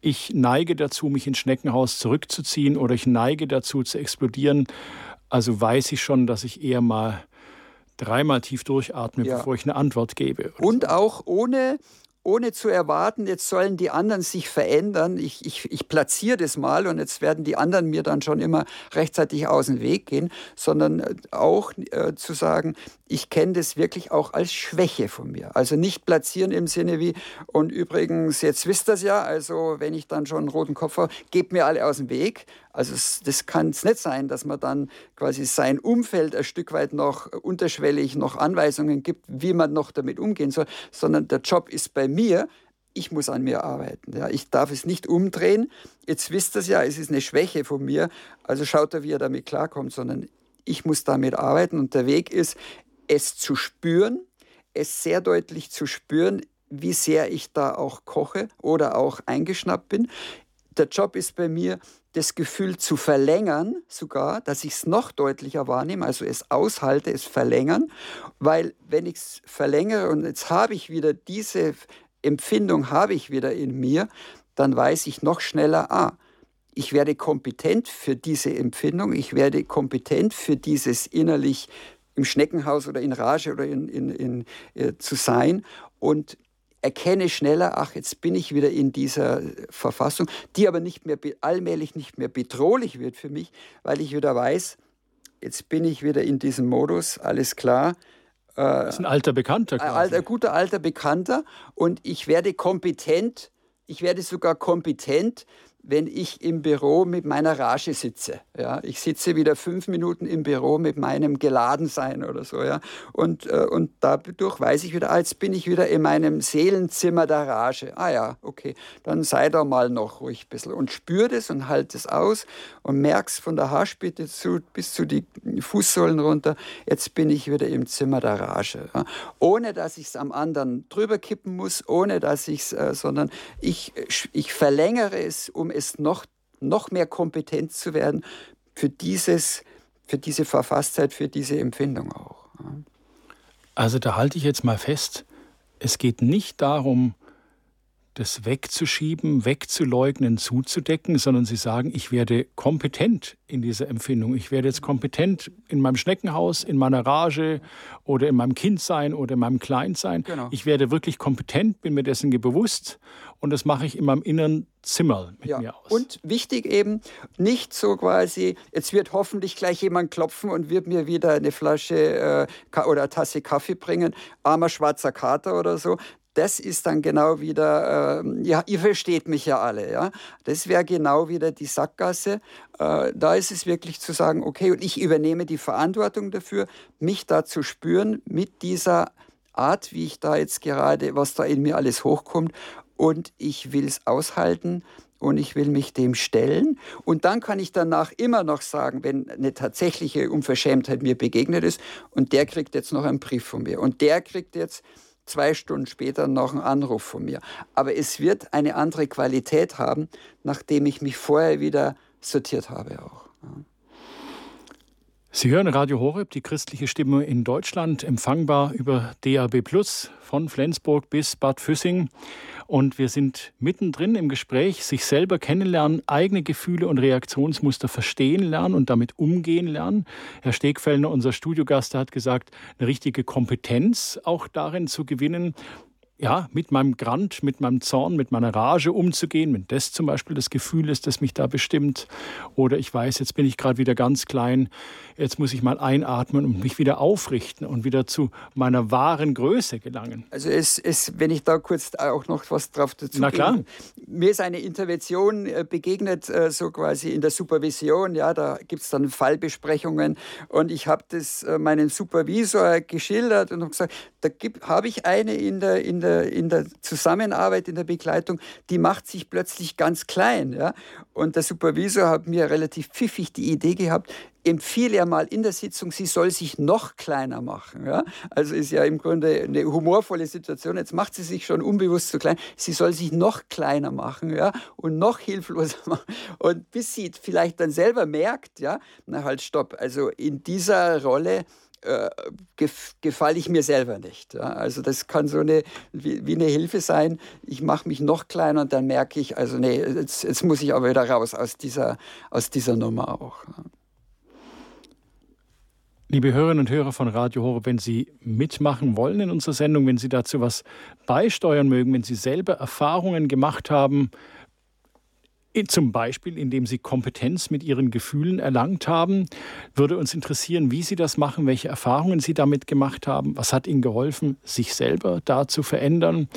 ich neige dazu, mich ins Schneckenhaus zurückzuziehen oder ich neige dazu zu explodieren. Also weiß ich schon, dass ich eher mal dreimal tief durchatme, ja. bevor ich eine Antwort gebe. Und so. auch ohne ohne zu erwarten, jetzt sollen die anderen sich verändern. Ich, ich, ich platziere das mal und jetzt werden die anderen mir dann schon immer rechtzeitig aus dem Weg gehen, sondern äh, auch äh, zu sagen, ich kenne das wirklich auch als Schwäche von mir. Also nicht platzieren im Sinne wie, und übrigens, jetzt wisst ihr es ja, also wenn ich dann schon einen roten Kopf habe, gebt mir alle aus dem Weg, also das kann es nicht sein, dass man dann quasi sein Umfeld ein Stück weit noch unterschwellig noch Anweisungen gibt, wie man noch damit umgehen soll, sondern der Job ist bei mir. Ich muss an mir arbeiten. Ja. Ich darf es nicht umdrehen. Jetzt wisst ihr es ja, es ist eine Schwäche von mir. Also schaut er, wie er damit klarkommt, sondern ich muss damit arbeiten. Und der Weg ist, es zu spüren, es sehr deutlich zu spüren, wie sehr ich da auch koche oder auch eingeschnappt bin. Der Job ist bei mir, das Gefühl zu verlängern, sogar, dass ich es noch deutlicher wahrnehme, also es aushalte, es verlängern, weil wenn ich es verlängere und jetzt habe ich wieder diese Empfindung, habe ich wieder in mir, dann weiß ich noch schneller, ah, ich werde kompetent für diese Empfindung, ich werde kompetent für dieses innerlich im Schneckenhaus oder in Rage oder in, in, in, äh, zu sein. Und erkenne schneller, ach, jetzt bin ich wieder in dieser Verfassung, die aber nicht mehr allmählich nicht mehr bedrohlich wird für mich, weil ich wieder weiß, jetzt bin ich wieder in diesem Modus, alles klar. Äh, das ist ein alter Bekannter. Quasi. Ein alter, guter alter Bekannter und ich werde kompetent, ich werde sogar kompetent, wenn ich im Büro mit meiner Rage sitze. Ja, ich sitze wieder fünf Minuten im Büro mit meinem Geladensein oder so. Ja, und, äh, und dadurch weiß ich wieder, ah, jetzt bin ich wieder in meinem Seelenzimmer der Rage. Ah ja, okay, dann sei da mal noch ruhig ein bisschen und spür das und halt es aus und merkst von der Haarspitze zu, bis zu die Fußsohlen runter, jetzt bin ich wieder im Zimmer der Rage. Ja, ohne dass ich es am anderen drüber kippen muss, ohne dass ich es, äh, sondern ich, ich verlängere es, um es noch, noch mehr kompetent zu werden für, dieses, für diese Verfasstheit, für diese Empfindung auch. Also da halte ich jetzt mal fest, es geht nicht darum, das wegzuschieben, wegzuleugnen, zuzudecken, sondern sie sagen, ich werde kompetent in dieser Empfindung. Ich werde jetzt kompetent in meinem Schneckenhaus, in meiner Rage oder in meinem Kindsein oder in meinem Kleinsein. Genau. Ich werde wirklich kompetent, bin mir dessen bewusst und das mache ich in meinem inneren Zimmer mit ja. mir aus. Und wichtig eben, nicht so quasi, jetzt wird hoffentlich gleich jemand klopfen und wird mir wieder eine Flasche äh, oder eine Tasse Kaffee bringen, armer schwarzer Kater oder so das ist dann genau wieder, äh, ja, ihr versteht mich ja alle, ja. Das wäre genau wieder die Sackgasse. Äh, da ist es wirklich zu sagen, okay, und ich übernehme die Verantwortung dafür, mich da zu spüren mit dieser Art, wie ich da jetzt gerade, was da in mir alles hochkommt. Und ich will es aushalten und ich will mich dem stellen. Und dann kann ich danach immer noch sagen, wenn eine tatsächliche Unverschämtheit mir begegnet ist, und der kriegt jetzt noch einen Brief von mir. Und der kriegt jetzt zwei Stunden später noch einen Anruf von mir. Aber es wird eine andere Qualität haben, nachdem ich mich vorher wieder sortiert habe auch. Sie hören Radio Horeb, die christliche Stimme in Deutschland, empfangbar über DAB Plus von Flensburg bis Bad Füssing. Und wir sind mittendrin im Gespräch, sich selber kennenlernen, eigene Gefühle und Reaktionsmuster verstehen lernen und damit umgehen lernen. Herr Stegfellner, unser Studiogast, hat gesagt, eine richtige Kompetenz auch darin zu gewinnen, ja, mit meinem Grant, mit meinem Zorn, mit meiner Rage umzugehen, wenn das zum Beispiel das Gefühl ist, das mich da bestimmt. Oder ich weiß, jetzt bin ich gerade wieder ganz klein, jetzt muss ich mal einatmen und mich wieder aufrichten und wieder zu meiner wahren Größe gelangen. Also es, es wenn ich da kurz auch noch was drauf dazu Na klar. Gebe. Mir ist eine Intervention äh, begegnet, äh, so quasi in der Supervision, ja, da gibt es dann Fallbesprechungen und ich habe das äh, meinem Supervisor geschildert und habe gesagt, da habe ich eine in der, in der in der Zusammenarbeit, in der Begleitung, die macht sich plötzlich ganz klein. Ja? Und der Supervisor hat mir relativ pfiffig die Idee gehabt, empfiehlt er mal in der Sitzung, sie soll sich noch kleiner machen. Ja? Also ist ja im Grunde eine humorvolle Situation. Jetzt macht sie sich schon unbewusst zu klein. Sie soll sich noch kleiner machen ja? und noch hilfloser machen. Und bis sie vielleicht dann selber merkt, ja, na halt, stopp. Also in dieser Rolle äh, gef gefalle ich mir selber nicht. Also das kann so eine, wie, wie eine Hilfe sein. Ich mache mich noch kleiner und dann merke ich, also nee, jetzt, jetzt, muss ich aber wieder raus aus dieser, aus dieser Nummer auch. Liebe Hörerinnen und Hörer von Radio Horeb, wenn Sie mitmachen wollen in unserer Sendung, wenn Sie dazu was beisteuern mögen, wenn Sie selber Erfahrungen gemacht haben, zum Beispiel, indem Sie Kompetenz mit Ihren Gefühlen erlangt haben. Würde uns interessieren, wie Sie das machen, welche Erfahrungen Sie damit gemacht haben. Was hat Ihnen geholfen, sich selber da zu verändern?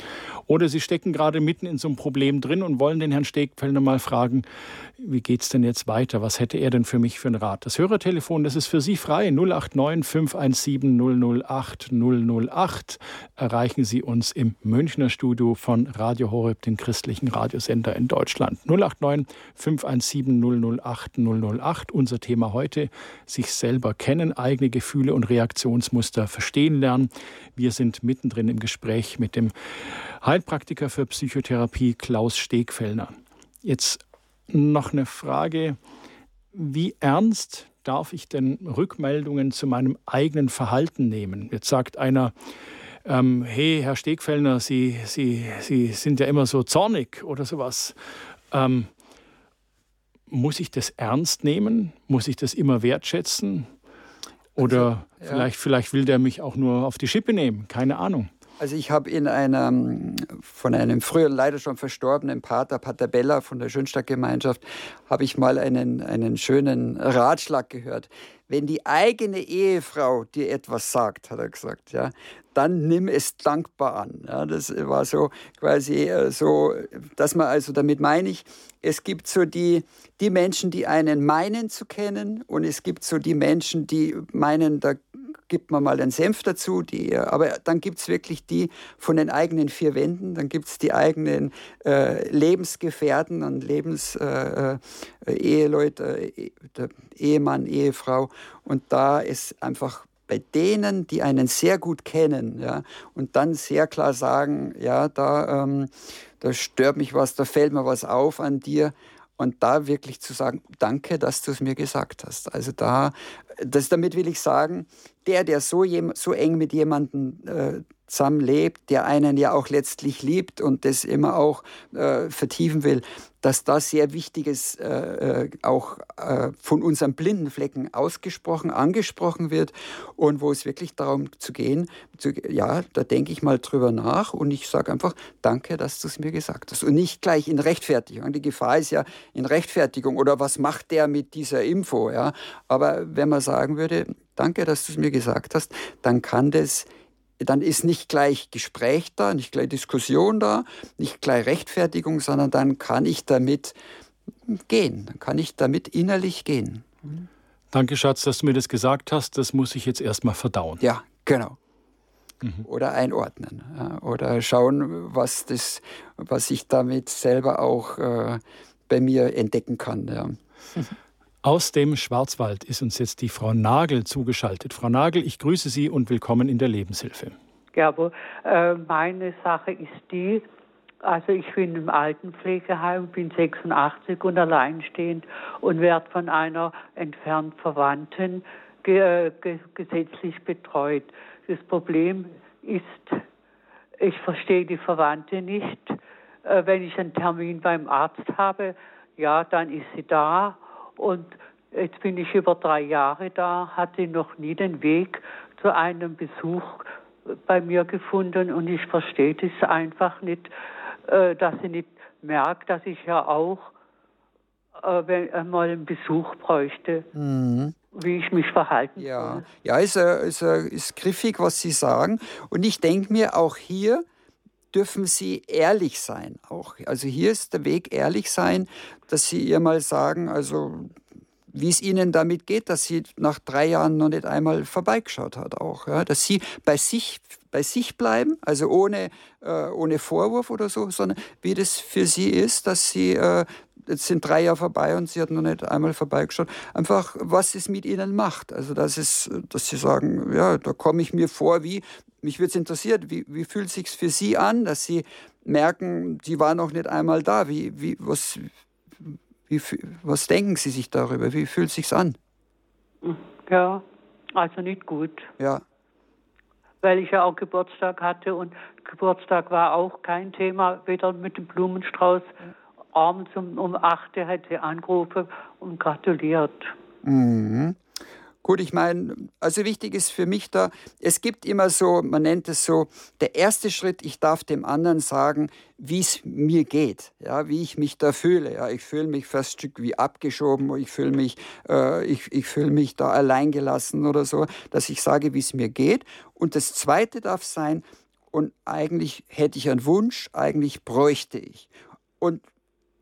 Oder Sie stecken gerade mitten in so einem Problem drin und wollen den Herrn Stegfelder mal fragen, wie geht es denn jetzt weiter? Was hätte er denn für mich für einen Rat? Das Hörertelefon, das ist für Sie frei. 089 517 008 008. Erreichen Sie uns im Münchner Studio von Radio Horeb, den christlichen Radiosender in Deutschland. 089 517 008 008. Unser Thema heute, sich selber kennen, eigene Gefühle und Reaktionsmuster verstehen lernen. Wir sind mittendrin im Gespräch mit dem Heilpraktiker für Psychotherapie Klaus Stegfellner. Jetzt noch eine Frage. Wie ernst darf ich denn Rückmeldungen zu meinem eigenen Verhalten nehmen? Jetzt sagt einer, ähm, hey, Herr Stegfellner, Sie, Sie, Sie sind ja immer so zornig oder sowas. Ähm, muss ich das ernst nehmen? Muss ich das immer wertschätzen? Oder also, ja. vielleicht, vielleicht will der mich auch nur auf die Schippe nehmen, keine Ahnung. Also ich habe in einem, von einem früher leider schon verstorbenen Pater, Pater Bella von der Schönstadtgemeinschaft, habe ich mal einen, einen schönen Ratschlag gehört. Wenn die eigene Ehefrau dir etwas sagt, hat er gesagt, ja, dann nimm es dankbar an. Ja, das war so quasi äh, so, dass man, also damit meine ich, es gibt so die, die Menschen, die einen meinen zu kennen und es gibt so die Menschen, die meinen, da gibt man mal einen Senf dazu, die, aber dann gibt es wirklich die von den eigenen vier Wänden, dann gibt es die eigenen äh, Lebensgefährten und Lebens-Eheleute, äh, äh, Ehemann, Ehefrau und da ist einfach bei denen, die einen sehr gut kennen, ja, und dann sehr klar sagen, ja, da, ähm, da stört mich was, da fällt mir was auf an dir, und da wirklich zu sagen, danke, dass du es mir gesagt hast. Also da, das, damit will ich sagen, der, der so, so eng mit jemandem äh, zusammenlebt, der einen ja auch letztlich liebt und das immer auch äh, vertiefen will, dass da sehr Wichtiges äh, äh, auch äh, von unseren blinden Flecken ausgesprochen, angesprochen wird und wo es wirklich darum zu gehen, zu, ja, da denke ich mal drüber nach und ich sage einfach, danke, dass du es mir gesagt hast. Und nicht gleich in Rechtfertigung. Die Gefahr ist ja in Rechtfertigung oder was macht der mit dieser Info. Ja? Aber wenn man sagen würde, danke, dass du es mir gesagt hast, dann kann das dann ist nicht gleich Gespräch da, nicht gleich Diskussion da, nicht gleich Rechtfertigung, sondern dann kann ich damit gehen, dann kann ich damit innerlich gehen. Danke, Schatz, dass du mir das gesagt hast. Das muss ich jetzt erstmal verdauen. Ja, genau. Mhm. Oder einordnen. Oder schauen, was, das, was ich damit selber auch äh, bei mir entdecken kann. Ja. Aus dem Schwarzwald ist uns jetzt die Frau Nagel zugeschaltet. Frau Nagel, ich grüße Sie und willkommen in der Lebenshilfe. Ja, äh, meine Sache ist die, also ich bin im Altenpflegeheim, bin 86 und alleinstehend und werde von einer entfernt Verwandten ge ge gesetzlich betreut. Das Problem ist, ich verstehe die Verwandte nicht. Äh, wenn ich einen Termin beim Arzt habe, ja, dann ist sie da und jetzt bin ich über drei Jahre da, hatte noch nie den Weg zu einem Besuch bei mir gefunden und ich verstehe das einfach nicht, äh, dass sie nicht merkt, dass ich ja auch äh, einmal einen Besuch bräuchte. Mhm wie ich mich verhalten ja. soll. Ja, ist, ist, ist griffig, was Sie sagen. Und ich denke mir, auch hier dürfen Sie ehrlich sein. Auch. Also hier ist der Weg ehrlich sein, dass Sie ihr mal sagen, also wie es Ihnen damit geht, dass sie nach drei Jahren noch nicht einmal vorbeigeschaut hat, auch. Ja? Dass Sie bei sich, bei sich bleiben, also ohne, äh, ohne Vorwurf oder so, sondern wie das für Sie ist, dass Sie, äh, jetzt sind drei Jahre vorbei und Sie hat noch nicht einmal vorbeigeschaut, einfach, was es mit Ihnen macht. Also, dass, es, dass Sie sagen, ja, da komme ich mir vor, wie, mich würde es interessieren, wie, wie fühlt es sich für Sie an, dass Sie merken, die war noch nicht einmal da, wie, wie, was, wie, was denken Sie sich darüber? Wie fühlt es sich an? Ja, also nicht gut. Ja. Weil ich ja auch Geburtstag hatte und Geburtstag war auch kein Thema, weder mit dem Blumenstrauß. Abends um, um 8 hätte angerufen und gratuliert. Mhm. Gut, ich meine, also wichtig ist für mich da, es gibt immer so, man nennt es so, der erste Schritt, ich darf dem anderen sagen, wie es mir geht, ja, wie ich mich da fühle. Ja, ich fühle mich fast ein Stück wie abgeschoben, ich fühle mich, äh, ich, ich fühle mich da alleingelassen oder so, dass ich sage, wie es mir geht. Und das zweite darf sein, und eigentlich hätte ich einen Wunsch, eigentlich bräuchte ich. Und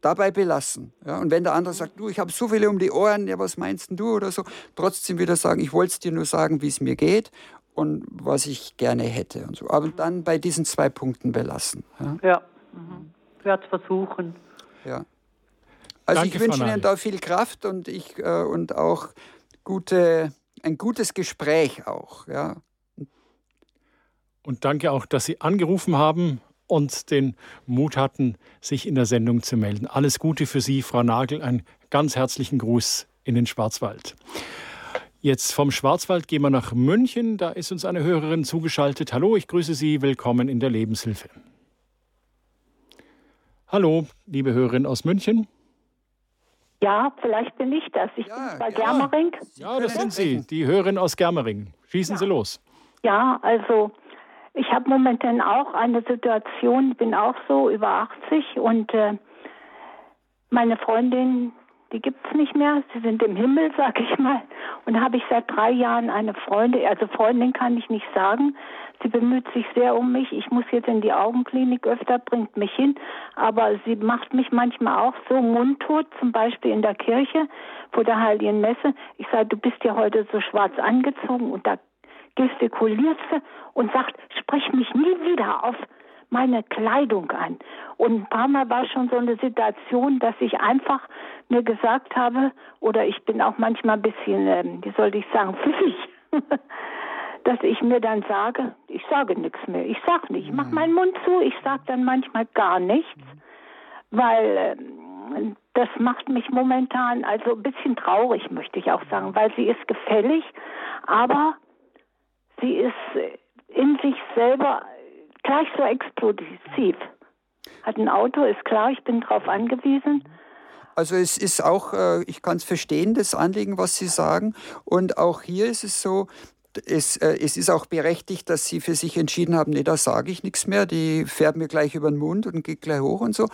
dabei belassen. Ja, und wenn der andere sagt, du, ich habe so viele um die Ohren, ja, was meinst denn du oder so, trotzdem wieder sagen, ich wollte es dir nur sagen, wie es mir geht und was ich gerne hätte und so. Aber dann bei diesen zwei Punkten belassen. Ja, ja. Mhm. ich werde es versuchen. Ja. Also Danke, ich wünsche Ihnen da viel Kraft und ich äh, und auch gute, ein gutes Gespräch auch. Ja. Und danke auch, dass Sie angerufen haben und den Mut hatten, sich in der Sendung zu melden. Alles Gute für Sie, Frau Nagel. Einen ganz herzlichen Gruß in den Schwarzwald. Jetzt vom Schwarzwald gehen wir nach München. Da ist uns eine Hörerin zugeschaltet. Hallo, ich grüße Sie. Willkommen in der Lebenshilfe. Hallo, liebe Hörerin aus München. Ja, vielleicht bin ich das. Ich ja, bin bei ja. Germering. Ja, das sind Sie, die Hörerin aus Germering. Schießen ja. Sie los. Ja, also ich habe momentan auch eine Situation, bin auch so über 80 und äh, meine Freundin, die gibt's nicht mehr. Sie sind im Himmel, sag ich mal. Und habe ich seit drei Jahren eine Freundin, also Freundin kann ich nicht sagen. Sie bemüht sich sehr um mich. Ich muss jetzt in die Augenklinik öfter, bringt mich hin. Aber sie macht mich manchmal auch so mundtot, zum Beispiel in der Kirche vor der Heiligen Messe. Ich sage, du bist ja heute so schwarz angezogen und da gestikuliert sie und sagt, sprich mich nie wieder auf meine Kleidung an. Und ein paar Mal war schon so eine Situation, dass ich einfach mir gesagt habe, oder ich bin auch manchmal ein bisschen, ähm, wie soll ich sagen, pfiffig, dass ich mir dann sage, ich sage nichts mehr, ich sag nicht, ich mach mhm. meinen Mund zu, ich sag dann manchmal gar nichts, weil ähm, das macht mich momentan also ein bisschen traurig, möchte ich auch sagen, weil sie ist gefällig, aber sie ist in sich selber gleich so explosiv. Hat ein Auto, ist klar, ich bin darauf angewiesen. Also es ist auch, äh, ich kann es verstehen, das Anliegen, was Sie sagen. Und auch hier ist es so, es, äh, es ist auch berechtigt, dass Sie für sich entschieden haben, nee, da sage ich nichts mehr, die färben mir gleich über den Mund und geht gleich hoch und so.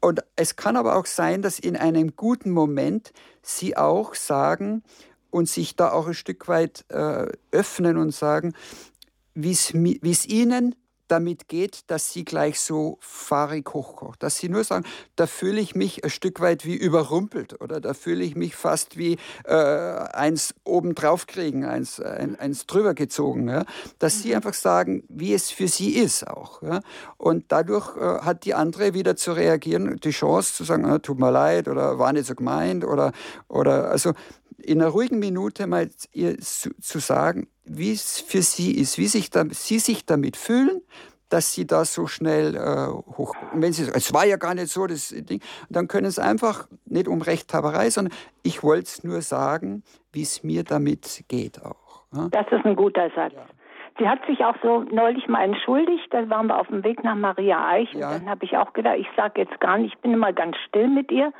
Und es kann aber auch sein, dass in einem guten Moment Sie auch sagen und sich da auch ein Stück weit äh, öffnen und sagen, wie es Ihnen damit geht, dass sie gleich so fahrig hochkocht. Dass sie nur sagen, da fühle ich mich ein Stück weit wie überrumpelt oder da fühle ich mich fast wie äh, eins obendrauf kriegen, eins, ein, eins drüber gezogen. Ja? Dass mhm. sie einfach sagen, wie es für sie ist auch. Ja? Und dadurch äh, hat die andere wieder zu reagieren, die Chance zu sagen, ah, tut mir leid oder war nicht so gemeint oder, oder also in einer ruhigen Minute mal ihr zu, sagen, wie es für sie ist, wie sich da, sie sich damit fühlen, dass sie da so schnell äh, hoch. Wenn sie es war ja gar nicht so das Ding, dann können sie einfach nicht um Rechthaberei, sondern ich wollte es nur sagen, wie es mir damit geht auch. Ja? Das ist ein guter Satz. Ja. Sie hat sich auch so neulich mal entschuldigt, da waren wir auf dem Weg nach Maria Eich ja. und dann habe ich auch gedacht, ich sage jetzt gar nicht, ich bin immer ganz still mit ihr.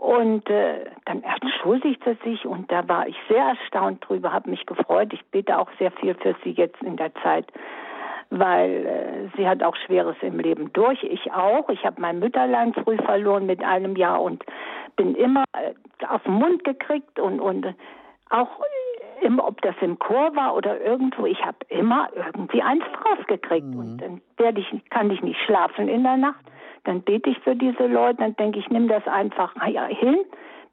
Und äh, dann entschuldigte sich und da war ich sehr erstaunt drüber, habe mich gefreut. Ich bete auch sehr viel für sie jetzt in der Zeit, weil äh, sie hat auch Schweres im Leben durch. Ich auch. Ich habe mein Mütterlein früh verloren mit einem Jahr und bin immer äh, auf den Mund gekriegt und, und auch immer, ob das im Chor war oder irgendwo, ich habe immer irgendwie eins draufgekriegt. Mhm. Und dann werde ich, kann ich nicht schlafen in der Nacht dann bete ich für diese Leute, dann denke ich, nimm das einfach hin.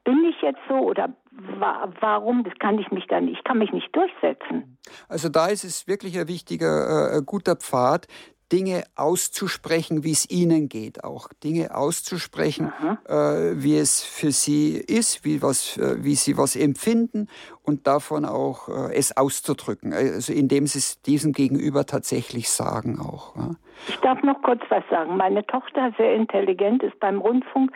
Bin ich jetzt so oder warum das kann ich mich dann, ich kann mich nicht durchsetzen. Also da ist es wirklich ein wichtiger, äh, guter Pfad, Dinge auszusprechen, wie es ihnen geht, auch Dinge auszusprechen, äh, wie es für sie ist, wie, was, äh, wie sie was empfinden und davon auch äh, es auszudrücken, also indem sie es diesem Gegenüber tatsächlich sagen auch. Ja. Ich darf noch kurz was sagen. Meine Tochter, sehr intelligent, ist beim Rundfunk.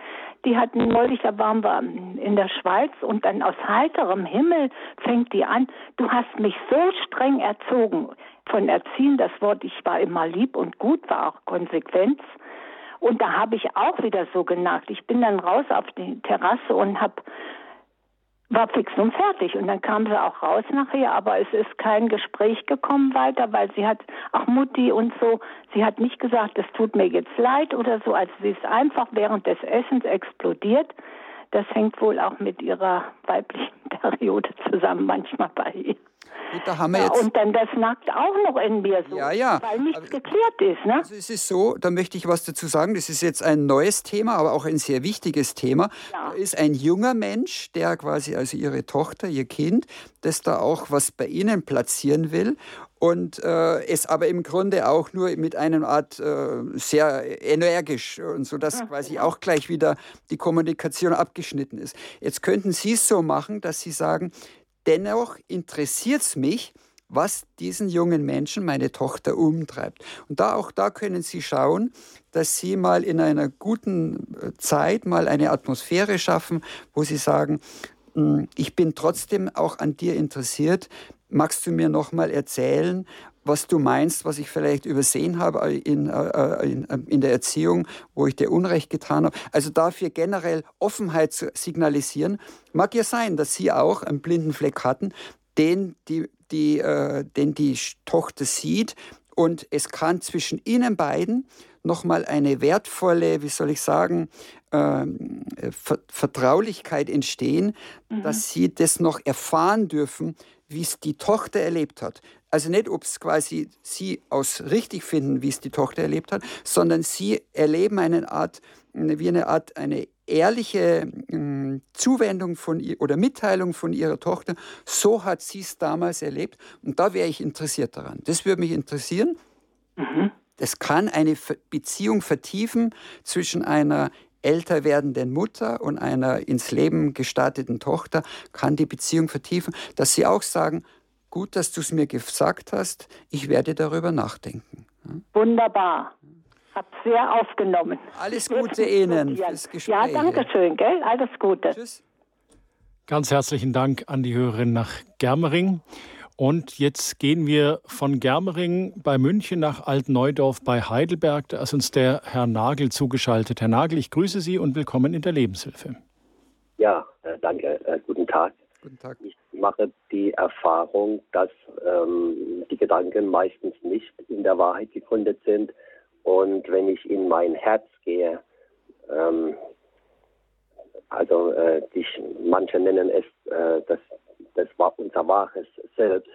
Die hatten neulich, da waren wir in der Schweiz und dann aus heiterem Himmel fängt die an, du hast mich so streng erzogen. Von erziehen, das Wort, ich war immer lieb und gut, war auch Konsequenz. Und da habe ich auch wieder so genagt. Ich bin dann raus auf die Terrasse und habe war fix und fertig. Und dann kam sie auch raus nachher, aber es ist kein Gespräch gekommen weiter, weil sie hat, auch Mutti und so, sie hat nicht gesagt, es tut mir jetzt leid oder so, also sie ist einfach während des Essens explodiert. Das hängt wohl auch mit ihrer weiblichen Periode zusammen manchmal bei ihr. Gut, da haben wir jetzt und dann das nackt auch noch in mir so, ja, ja. weil nichts aber, geklärt ist. Ne? Also es ist so, da möchte ich was dazu sagen, das ist jetzt ein neues Thema, aber auch ein sehr wichtiges Thema. Ja. Da ist ein junger Mensch, der quasi, also ihre Tochter, ihr Kind, das da auch was bei ihnen platzieren will und äh, es aber im Grunde auch nur mit einer Art äh, sehr energisch und so, dass quasi auch gleich wieder die Kommunikation abgeschnitten ist. Jetzt könnten Sie es so machen, dass Sie sagen, Dennoch interessiert es mich, was diesen jungen Menschen, meine Tochter, umtreibt. Und da auch da können Sie schauen, dass Sie mal in einer guten äh, Zeit mal eine Atmosphäre schaffen, wo Sie sagen, hm, ich bin trotzdem auch an dir interessiert. Magst du mir noch mal erzählen, was du meinst, was ich vielleicht übersehen habe in, äh, äh, in, äh, in, der Erziehung, wo ich dir Unrecht getan habe. Also dafür generell Offenheit zu signalisieren. Mag ja sein, dass Sie auch einen blinden Fleck hatten, den die, die, äh, den die Tochter sieht. Und es kann zwischen Ihnen beiden nochmal eine wertvolle, wie soll ich sagen, ähm, Vertraulichkeit entstehen, mhm. dass Sie das noch erfahren dürfen, wie es die Tochter erlebt hat. Also nicht, ob es quasi sie aus richtig finden, wie es die Tochter erlebt hat, sondern sie erleben eine Art, wie eine Art, eine ehrliche mh, Zuwendung von ihr oder Mitteilung von ihrer Tochter. So hat sie es damals erlebt. Und da wäre ich interessiert daran. Das würde mich interessieren. Mhm. Das kann eine Beziehung vertiefen zwischen einer älter werdenden Mutter und einer ins Leben gestarteten Tochter kann die Beziehung vertiefen, dass sie auch sagen, gut, dass du es mir gesagt hast, ich werde darüber nachdenken. Wunderbar. Hab sehr aufgenommen. Alles Gute Ihnen fürs Gespräch. Ja, danke schön, gell? Alles Gute. Tschüss. Ganz herzlichen Dank an die Hörerin nach Germering. Und jetzt gehen wir von Germering bei München nach Altneudorf bei Heidelberg. Da ist uns der Herr Nagel zugeschaltet. Herr Nagel, ich grüße Sie und willkommen in der Lebenshilfe. Ja, äh, danke. Äh, guten Tag. Guten Tag. Ich mache die Erfahrung, dass ähm, die Gedanken meistens nicht in der Wahrheit gegründet sind. Und wenn ich in mein Herz gehe, ähm, also äh, die, manche nennen es äh, das, das war unser wahres Selbst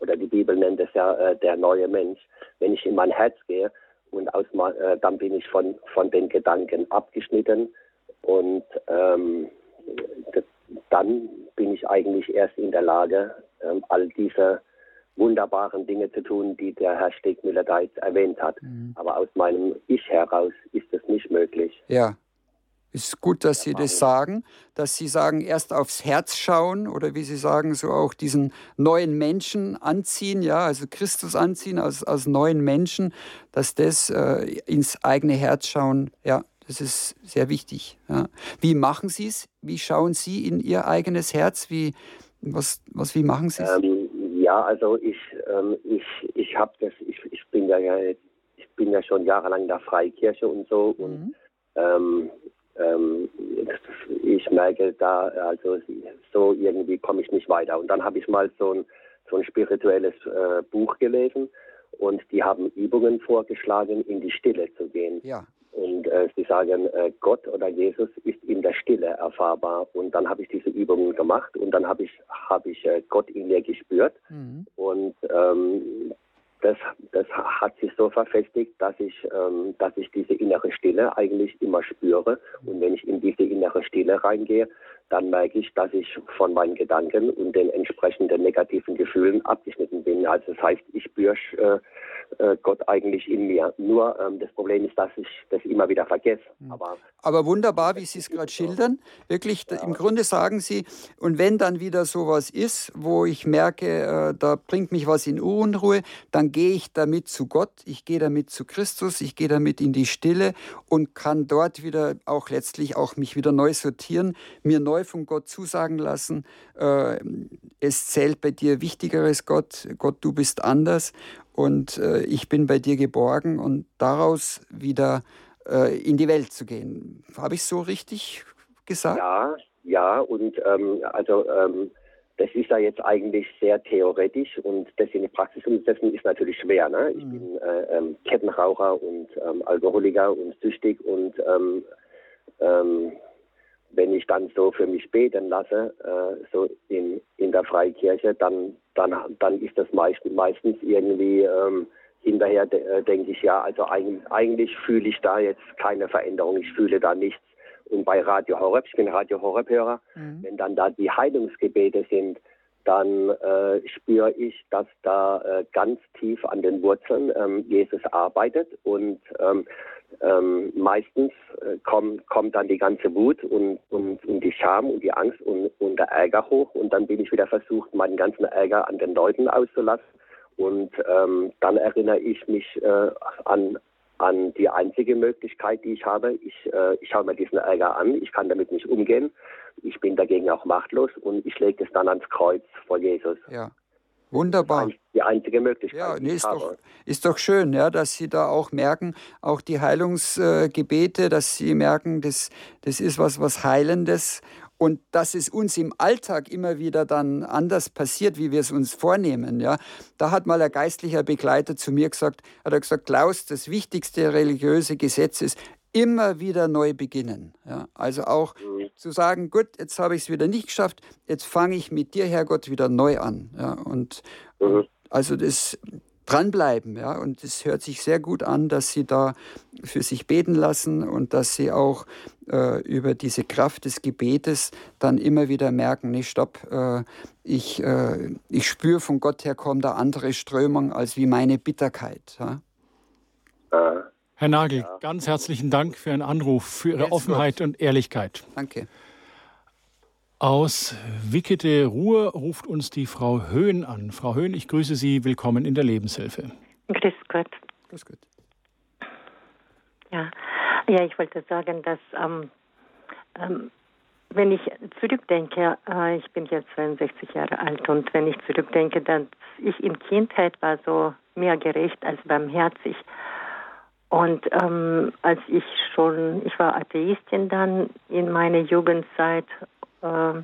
oder die Bibel nennt es ja äh, der neue Mensch. Wenn ich in mein Herz gehe und aus, äh, dann bin ich von, von den Gedanken abgeschnitten und ähm, dann bin ich eigentlich erst in der Lage, ähm, all diese wunderbaren Dinge zu tun, die der Herr Stegmüller da jetzt erwähnt hat. Mhm. Aber aus meinem Ich heraus ist es nicht möglich. Ja, ist gut, dass Sie das sagen, dass Sie sagen, erst aufs Herz schauen oder wie Sie sagen, so auch diesen neuen Menschen anziehen, ja, also Christus anziehen als, als neuen Menschen, dass das äh, ins eigene Herz schauen, ja, das ist sehr wichtig. Ja. Wie machen Sie es? Wie schauen Sie in Ihr eigenes Herz? Wie, was, was, wie machen Sie es? Ähm, ja, also ich, ähm, ich, ich habe das, ich, ich bin ja, ich bin ja schon jahrelang in der Freikirche und so und mhm. ähm, ähm, ich merke da, also so irgendwie komme ich nicht weiter. Und dann habe ich mal so ein, so ein spirituelles äh, Buch gelesen und die haben Übungen vorgeschlagen, in die Stille zu gehen. Ja. Und äh, sie sagen, äh, Gott oder Jesus ist in der Stille erfahrbar. Und dann habe ich diese Übungen gemacht und dann habe ich, hab ich äh, Gott in mir gespürt. Mhm. Und ähm, das, das hat sich so verfestigt, dass ich, ähm, dass ich diese innere Stille eigentlich immer spüre. Und wenn ich in diese innere Stille reingehe, dann merke ich, dass ich von meinen Gedanken und den entsprechenden negativen Gefühlen abgeschnitten bin. Also das heißt, ich spüre äh, äh, Gott eigentlich in mir. Nur ähm, das Problem ist, dass ich das immer wieder vergesse. Mhm. Aber, Aber wunderbar, wie Sie es gerade schildern. Wirklich, ja. im Grunde sagen Sie, und wenn dann wieder sowas ist, wo ich merke, äh, da bringt mich was in Unruhe, dann gehe ich damit zu Gott, ich gehe damit zu Christus, ich gehe damit in die Stille und kann dort wieder auch letztlich auch mich wieder neu sortieren, mir neu von Gott zusagen lassen, äh, es zählt bei dir Wichtigeres, Gott, Gott, du bist anders und äh, ich bin bei dir geborgen und daraus wieder äh, in die Welt zu gehen. Habe ich so richtig gesagt? Ja, ja, und ähm, also ähm, das ist ja jetzt eigentlich sehr theoretisch und das in die Praxis umzusetzen ist natürlich schwer. Ne? Ich mhm. bin äh, ähm, Kettenraucher und ähm, Alkoholiker und süchtig und ähm, ähm, wenn ich dann so für mich beten lasse, äh, so in, in der Freikirche, dann, dann, dann ist das meistens, meistens irgendwie ähm, hinterher, de, äh, denke ich, ja, also eigentlich, eigentlich fühle ich da jetzt keine Veränderung, ich fühle da nichts. Und bei Radio Horeb, ich bin Radio Horeb-Hörer, mhm. wenn dann da die Heilungsgebete sind, dann äh, spüre ich, dass da äh, ganz tief an den Wurzeln ähm, Jesus arbeitet und ähm, ähm, meistens äh, kommt, kommt dann die ganze Wut und, und, und die Scham und die Angst und, und der Ärger hoch und dann bin ich wieder versucht, meinen ganzen Ärger an den Leuten auszulassen und ähm, dann erinnere ich mich äh, an, an die einzige Möglichkeit, die ich habe. Ich, äh, ich schaue mir diesen Ärger an, ich kann damit nicht umgehen, ich bin dagegen auch machtlos und ich lege es dann ans Kreuz vor Jesus. Ja. Wunderbar. Das ist die einzige Möglichkeit. Ja, nee, ist, doch, ist doch schön, ja, dass Sie da auch merken, auch die Heilungsgebete, dass Sie merken, das, das ist was, was Heilendes und dass es uns im Alltag immer wieder dann anders passiert, wie wir es uns vornehmen. Ja. Da hat mal ein geistlicher Begleiter zu mir gesagt, hat er gesagt, Klaus, das wichtigste religiöse Gesetz ist, immer wieder neu beginnen. Ja. Also auch mhm. zu sagen, gut, jetzt habe ich es wieder nicht geschafft, jetzt fange ich mit dir, Herrgott, wieder neu an. Ja. Und mhm. also das dranbleiben, ja, und es hört sich sehr gut an, dass Sie da für sich beten lassen und dass Sie auch äh, über diese Kraft des Gebetes dann immer wieder merken, nee, stopp, äh, ich, äh, ich spüre von Gott her kommt da andere Strömung als wie meine Bitterkeit. Ja. Herr Nagel, ja. ganz herzlichen Dank für Ihren Anruf, für Ihre Jetzt Offenheit gut. und Ehrlichkeit. Danke. Aus Wickede Ruhr ruft uns die Frau Höhn an. Frau Höhn, ich grüße Sie. Willkommen in der Lebenshilfe. Grüß Gott. Grüß Gott. Ja, ja ich wollte sagen, dass ähm, ähm, wenn ich zurückdenke, äh, ich bin jetzt 62 Jahre alt und wenn ich zurückdenke, dass ich in Kindheit war so mehr gerecht als barmherzig. Und ähm, als ich schon, ich war Atheistin dann in meiner Jugendzeit. Äh,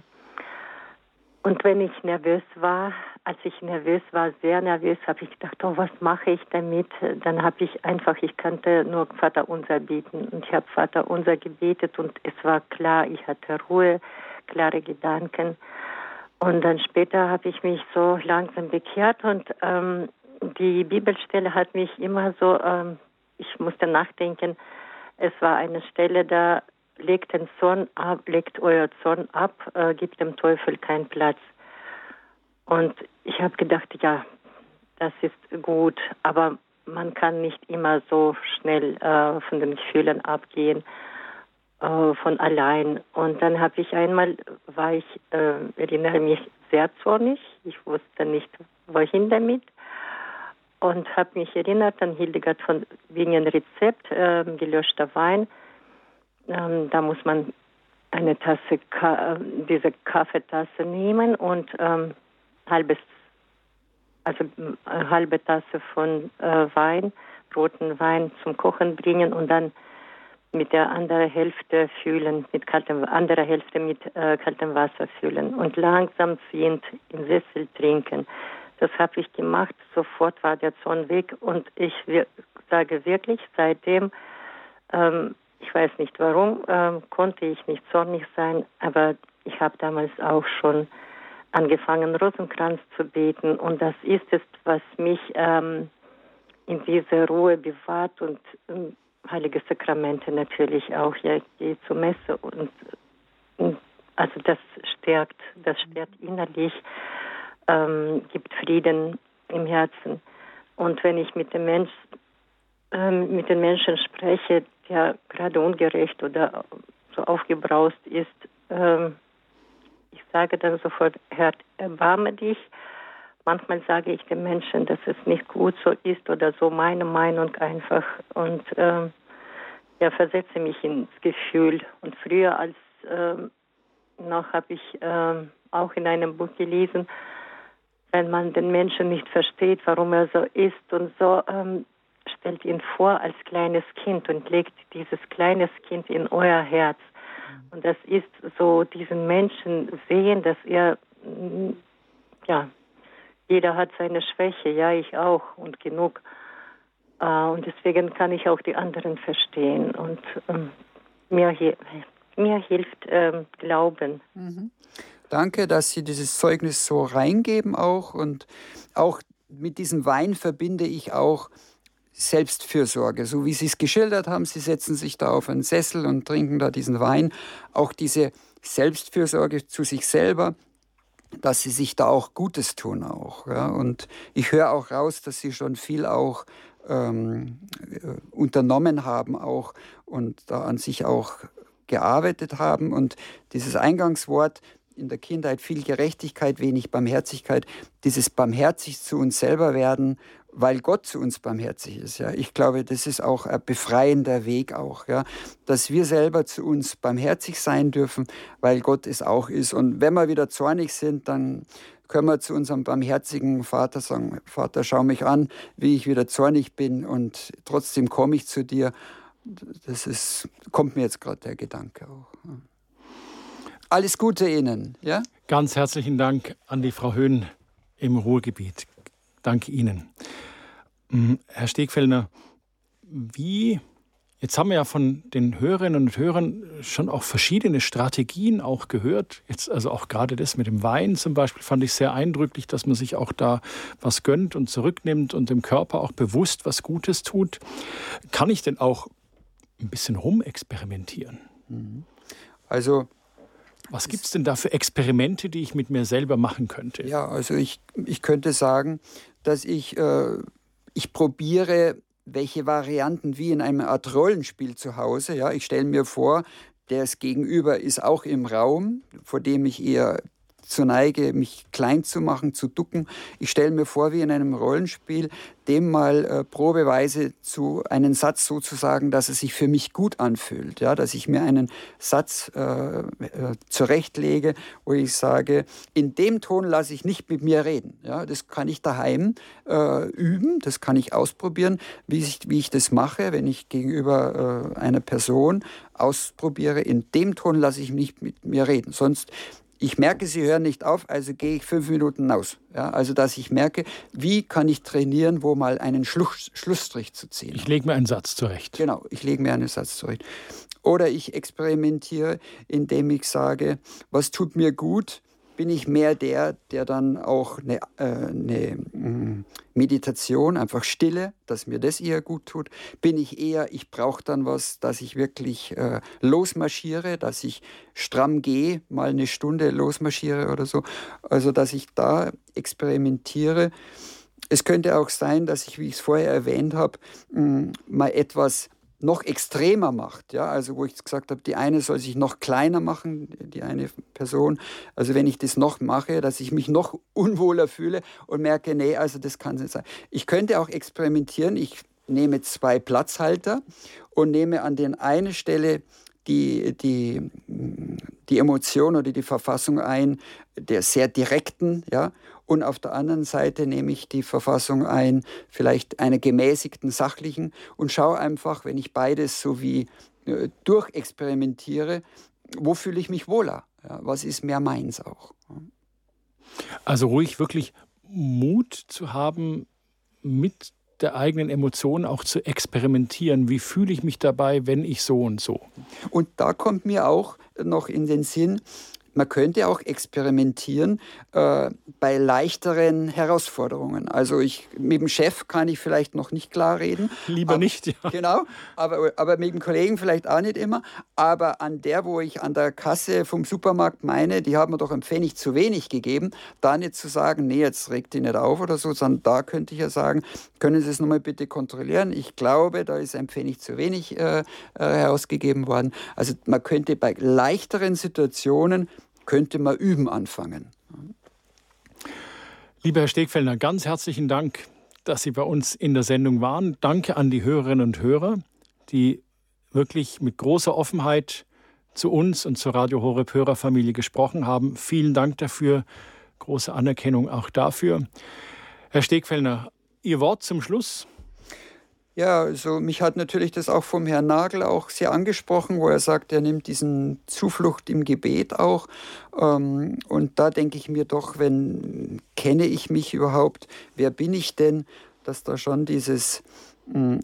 und wenn ich nervös war, als ich nervös war, sehr nervös, habe ich gedacht, oh, was mache ich damit? Dann habe ich einfach, ich kannte nur Vater Unser beten und ich habe Vater Unser gebetet und es war klar, ich hatte Ruhe, klare Gedanken. Und dann später habe ich mich so langsam bekehrt und ähm, die Bibelstelle hat mich immer so, ähm, ich musste nachdenken, es war eine Stelle, da legt den Zorn ab, legt euer Zorn ab, äh, gibt dem Teufel keinen Platz. Und ich habe gedacht, ja, das ist gut, aber man kann nicht immer so schnell äh, von den Gefühlen abgehen, äh, von allein. Und dann habe ich einmal, war ich, äh, erinnere mich, sehr zornig. Ich wusste nicht, wohin damit. Und habe mich erinnert an Hildegard von Bingen Rezept, äh, gelöschter Wein. Ähm, da muss man eine Tasse, Ka äh, diese Kaffeetasse nehmen und ähm, halbes, also eine halbe Tasse von äh, Wein, roten Wein zum Kochen bringen und dann mit der anderen Hälfte füllen, mit kaltem, andere Hälfte mit äh, kaltem Wasser füllen und langsam ziehend im Sessel trinken. Das habe ich gemacht. Sofort war der Zorn weg und ich sage wirklich, seitdem, ähm, ich weiß nicht warum, ähm, konnte ich nicht zornig sein, aber ich habe damals auch schon angefangen, Rosenkranz zu beten. Und das ist es, was mich ähm, in dieser Ruhe bewahrt und ähm, heilige Sakramente natürlich auch. Ja, ich gehe zur Messe und, und also das stärkt, das stärkt innerlich, ähm, gibt Frieden im Herzen. Und wenn ich mit dem Mensch, ähm, mit den Menschen spreche, der gerade ungerecht oder so aufgebraust ist, ähm, ich sage dann sofort, Herr, erbarme dich. Manchmal sage ich den Menschen, dass es nicht gut so ist oder so meine Meinung einfach und äh, ja, versetze mich ins Gefühl. Und früher als äh, noch habe ich äh, auch in einem Buch gelesen, wenn man den Menschen nicht versteht, warum er so ist und so, ähm, stellt ihn vor als kleines Kind und legt dieses kleines Kind in euer Herz. Und das ist so, diesen Menschen sehen, dass er, mm, ja, jeder hat seine Schwäche, ja, ich auch und genug. Äh, und deswegen kann ich auch die anderen verstehen. Und ähm, mir, mir hilft ähm, Glauben. Mhm. Danke, dass Sie dieses Zeugnis so reingeben auch. Und auch mit diesem Wein verbinde ich auch Selbstfürsorge, so wie Sie es geschildert haben. Sie setzen sich da auf einen Sessel und trinken da diesen Wein. Auch diese Selbstfürsorge zu sich selber, dass Sie sich da auch Gutes tun auch. Ja. Und ich höre auch raus, dass Sie schon viel auch ähm, äh, unternommen haben auch und da an sich auch gearbeitet haben. Und dieses Eingangswort, in der Kindheit viel Gerechtigkeit, wenig Barmherzigkeit. Dieses barmherzig zu uns selber werden, weil Gott zu uns barmherzig ist. Ja, ich glaube, das ist auch ein befreiender Weg auch, ja, dass wir selber zu uns barmherzig sein dürfen, weil Gott es auch ist. Und wenn wir wieder zornig sind, dann können wir zu unserem barmherzigen Vater sagen: Vater, schau mich an, wie ich wieder zornig bin, und trotzdem komme ich zu dir. Das ist, kommt mir jetzt gerade der Gedanke auch. Alles Gute Ihnen. Ja? Ganz herzlichen Dank an die Frau Höhn im Ruhrgebiet. Danke Ihnen. Mm, Herr Stegfellner, wie, jetzt haben wir ja von den Hörerinnen und Hörern schon auch verschiedene Strategien auch gehört. Jetzt also auch gerade das mit dem Wein zum Beispiel fand ich sehr eindrücklich, dass man sich auch da was gönnt und zurücknimmt und dem Körper auch bewusst was Gutes tut. Kann ich denn auch ein bisschen rumexperimentieren? Mhm. Also was gibt es denn da für Experimente, die ich mit mir selber machen könnte? Ja, also ich, ich könnte sagen, dass ich, äh, ich probiere, welche Varianten wie in einem Art Rollenspiel zu Hause. Ja, ich stelle mir vor, das Gegenüber ist auch im Raum, vor dem ich eher dazu neige, mich klein zu machen, zu ducken. Ich stelle mir vor, wie in einem Rollenspiel, dem mal äh, probeweise zu einen Satz sozusagen, dass es sich für mich gut anfühlt, ja, dass ich mir einen Satz äh, äh, zurechtlege, wo ich sage, in dem Ton lasse ich nicht mit mir reden. Ja, das kann ich daheim äh, üben, das kann ich ausprobieren, wie ich, wie ich das mache, wenn ich gegenüber äh, einer Person ausprobiere, in dem Ton lasse ich nicht mit mir reden. Sonst ich merke, sie hören nicht auf, also gehe ich fünf Minuten aus. Ja, also dass ich merke, wie kann ich trainieren, wo mal einen Schluss, Schlussstrich zu ziehen. Ich lege mir einen Satz zurecht. Genau, ich lege mir einen Satz zurecht. Oder ich experimentiere, indem ich sage, was tut mir gut, bin ich mehr der, der dann auch eine, äh, eine mm, Meditation, einfach Stille, dass mir das eher gut tut. Bin ich eher, ich brauche dann was, dass ich wirklich äh, losmarschiere, dass ich stramm gehe, mal eine Stunde losmarschiere oder so. Also, dass ich da experimentiere. Es könnte auch sein, dass ich, wie ich es vorher erwähnt habe, mm, mal etwas noch extremer macht. Ja? Also wo ich gesagt habe, die eine soll sich noch kleiner machen, die eine Person. Also wenn ich das noch mache, dass ich mich noch unwohler fühle und merke, nee, also das kann nicht sein. Ich könnte auch experimentieren. Ich nehme zwei Platzhalter und nehme an den einen Stelle die, die, die Emotion oder die Verfassung ein der sehr direkten, ja, und auf der anderen Seite nehme ich die Verfassung ein, vielleicht einer gemäßigten, sachlichen und schaue einfach, wenn ich beides so wie äh, durchexperimentiere, wo fühle ich mich wohler? Ja, was ist mehr meins auch? Also ruhig wirklich Mut zu haben, mit der eigenen Emotion auch zu experimentieren. Wie fühle ich mich dabei, wenn ich so und so? Und da kommt mir auch noch in den Sinn, man könnte auch experimentieren äh, bei leichteren Herausforderungen. Also ich, mit dem Chef kann ich vielleicht noch nicht klar reden. Lieber aber, nicht, ja. Genau, aber, aber mit dem Kollegen vielleicht auch nicht immer. Aber an der, wo ich an der Kasse vom Supermarkt meine, die haben mir doch ein Pfennig zu wenig gegeben, da nicht zu sagen, nee, jetzt regt die nicht auf oder so, sondern da könnte ich ja sagen, können Sie es nochmal bitte kontrollieren? Ich glaube, da ist ein Pfennig zu wenig äh, äh, herausgegeben worden. Also man könnte bei leichteren Situationen könnte man üben anfangen. Lieber Herr Stegfellner, ganz herzlichen Dank, dass Sie bei uns in der Sendung waren. Danke an die Hörerinnen und Hörer, die wirklich mit großer Offenheit zu uns und zur Radio Horeb Hörerfamilie gesprochen haben. Vielen Dank dafür. Große Anerkennung auch dafür. Herr Stegfellner, Ihr Wort zum Schluss. Ja, also mich hat natürlich das auch vom Herrn Nagel auch sehr angesprochen, wo er sagt, er nimmt diesen Zuflucht im Gebet auch. Ähm, und da denke ich mir doch, wenn kenne ich mich überhaupt, wer bin ich denn, dass da schon dieses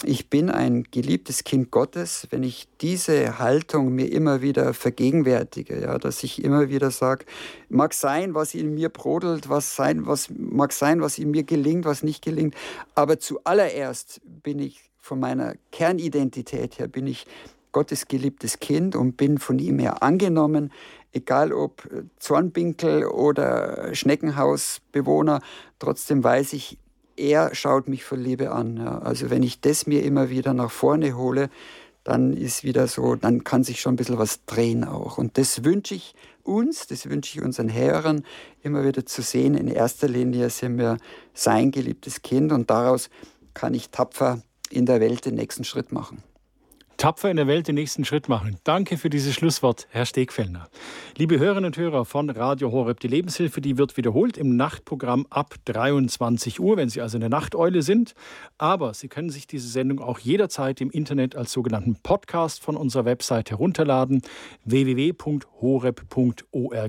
ich bin ein geliebtes Kind Gottes, wenn ich diese Haltung mir immer wieder vergegenwärtige, ja, dass ich immer wieder sage, mag sein, was in mir brodelt, was sein, was mag sein, was in mir gelingt, was nicht gelingt, aber zuallererst bin ich von meiner Kernidentität her bin ich Gottes geliebtes Kind und bin von ihm her angenommen, egal ob Zornbinkel oder Schneckenhausbewohner, trotzdem weiß ich, er schaut mich voll Liebe an. Ja. Also wenn ich das mir immer wieder nach vorne hole, dann ist wieder so, dann kann sich schon ein bisschen was drehen auch. Und das wünsche ich uns, das wünsche ich unseren Hörern, immer wieder zu sehen. In erster Linie sind wir sein geliebtes Kind und daraus kann ich tapfer in der Welt den nächsten Schritt machen tapfer in der Welt den nächsten Schritt machen. Danke für dieses Schlusswort, Herr Stegfellner. Liebe Hörerinnen und Hörer von Radio Horeb, die Lebenshilfe, die wird wiederholt im Nachtprogramm ab 23 Uhr, wenn Sie also eine Nachteule sind. Aber Sie können sich diese Sendung auch jederzeit im Internet als sogenannten Podcast von unserer Website herunterladen, www.horeb.org.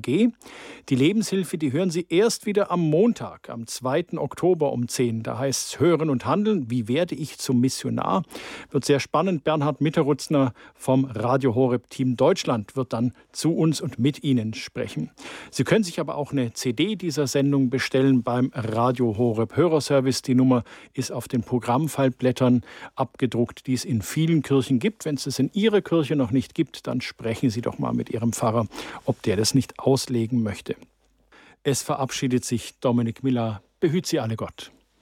Die Lebenshilfe, die hören Sie erst wieder am Montag, am 2. Oktober um 10. Da heißt es Hören und Handeln. Wie werde ich zum Missionar? Wird sehr spannend. Bernhard Mitter Rutzner vom Radio Horeb Team Deutschland wird dann zu uns und mit Ihnen sprechen. Sie können sich aber auch eine CD dieser Sendung bestellen beim Radio Horeb Hörerservice. Die Nummer ist auf den Programmfallblättern abgedruckt, die es in vielen Kirchen gibt. Wenn es es in Ihrer Kirche noch nicht gibt, dann sprechen Sie doch mal mit Ihrem Pfarrer, ob der das nicht auslegen möchte. Es verabschiedet sich Dominik Miller. Behüt Sie alle Gott.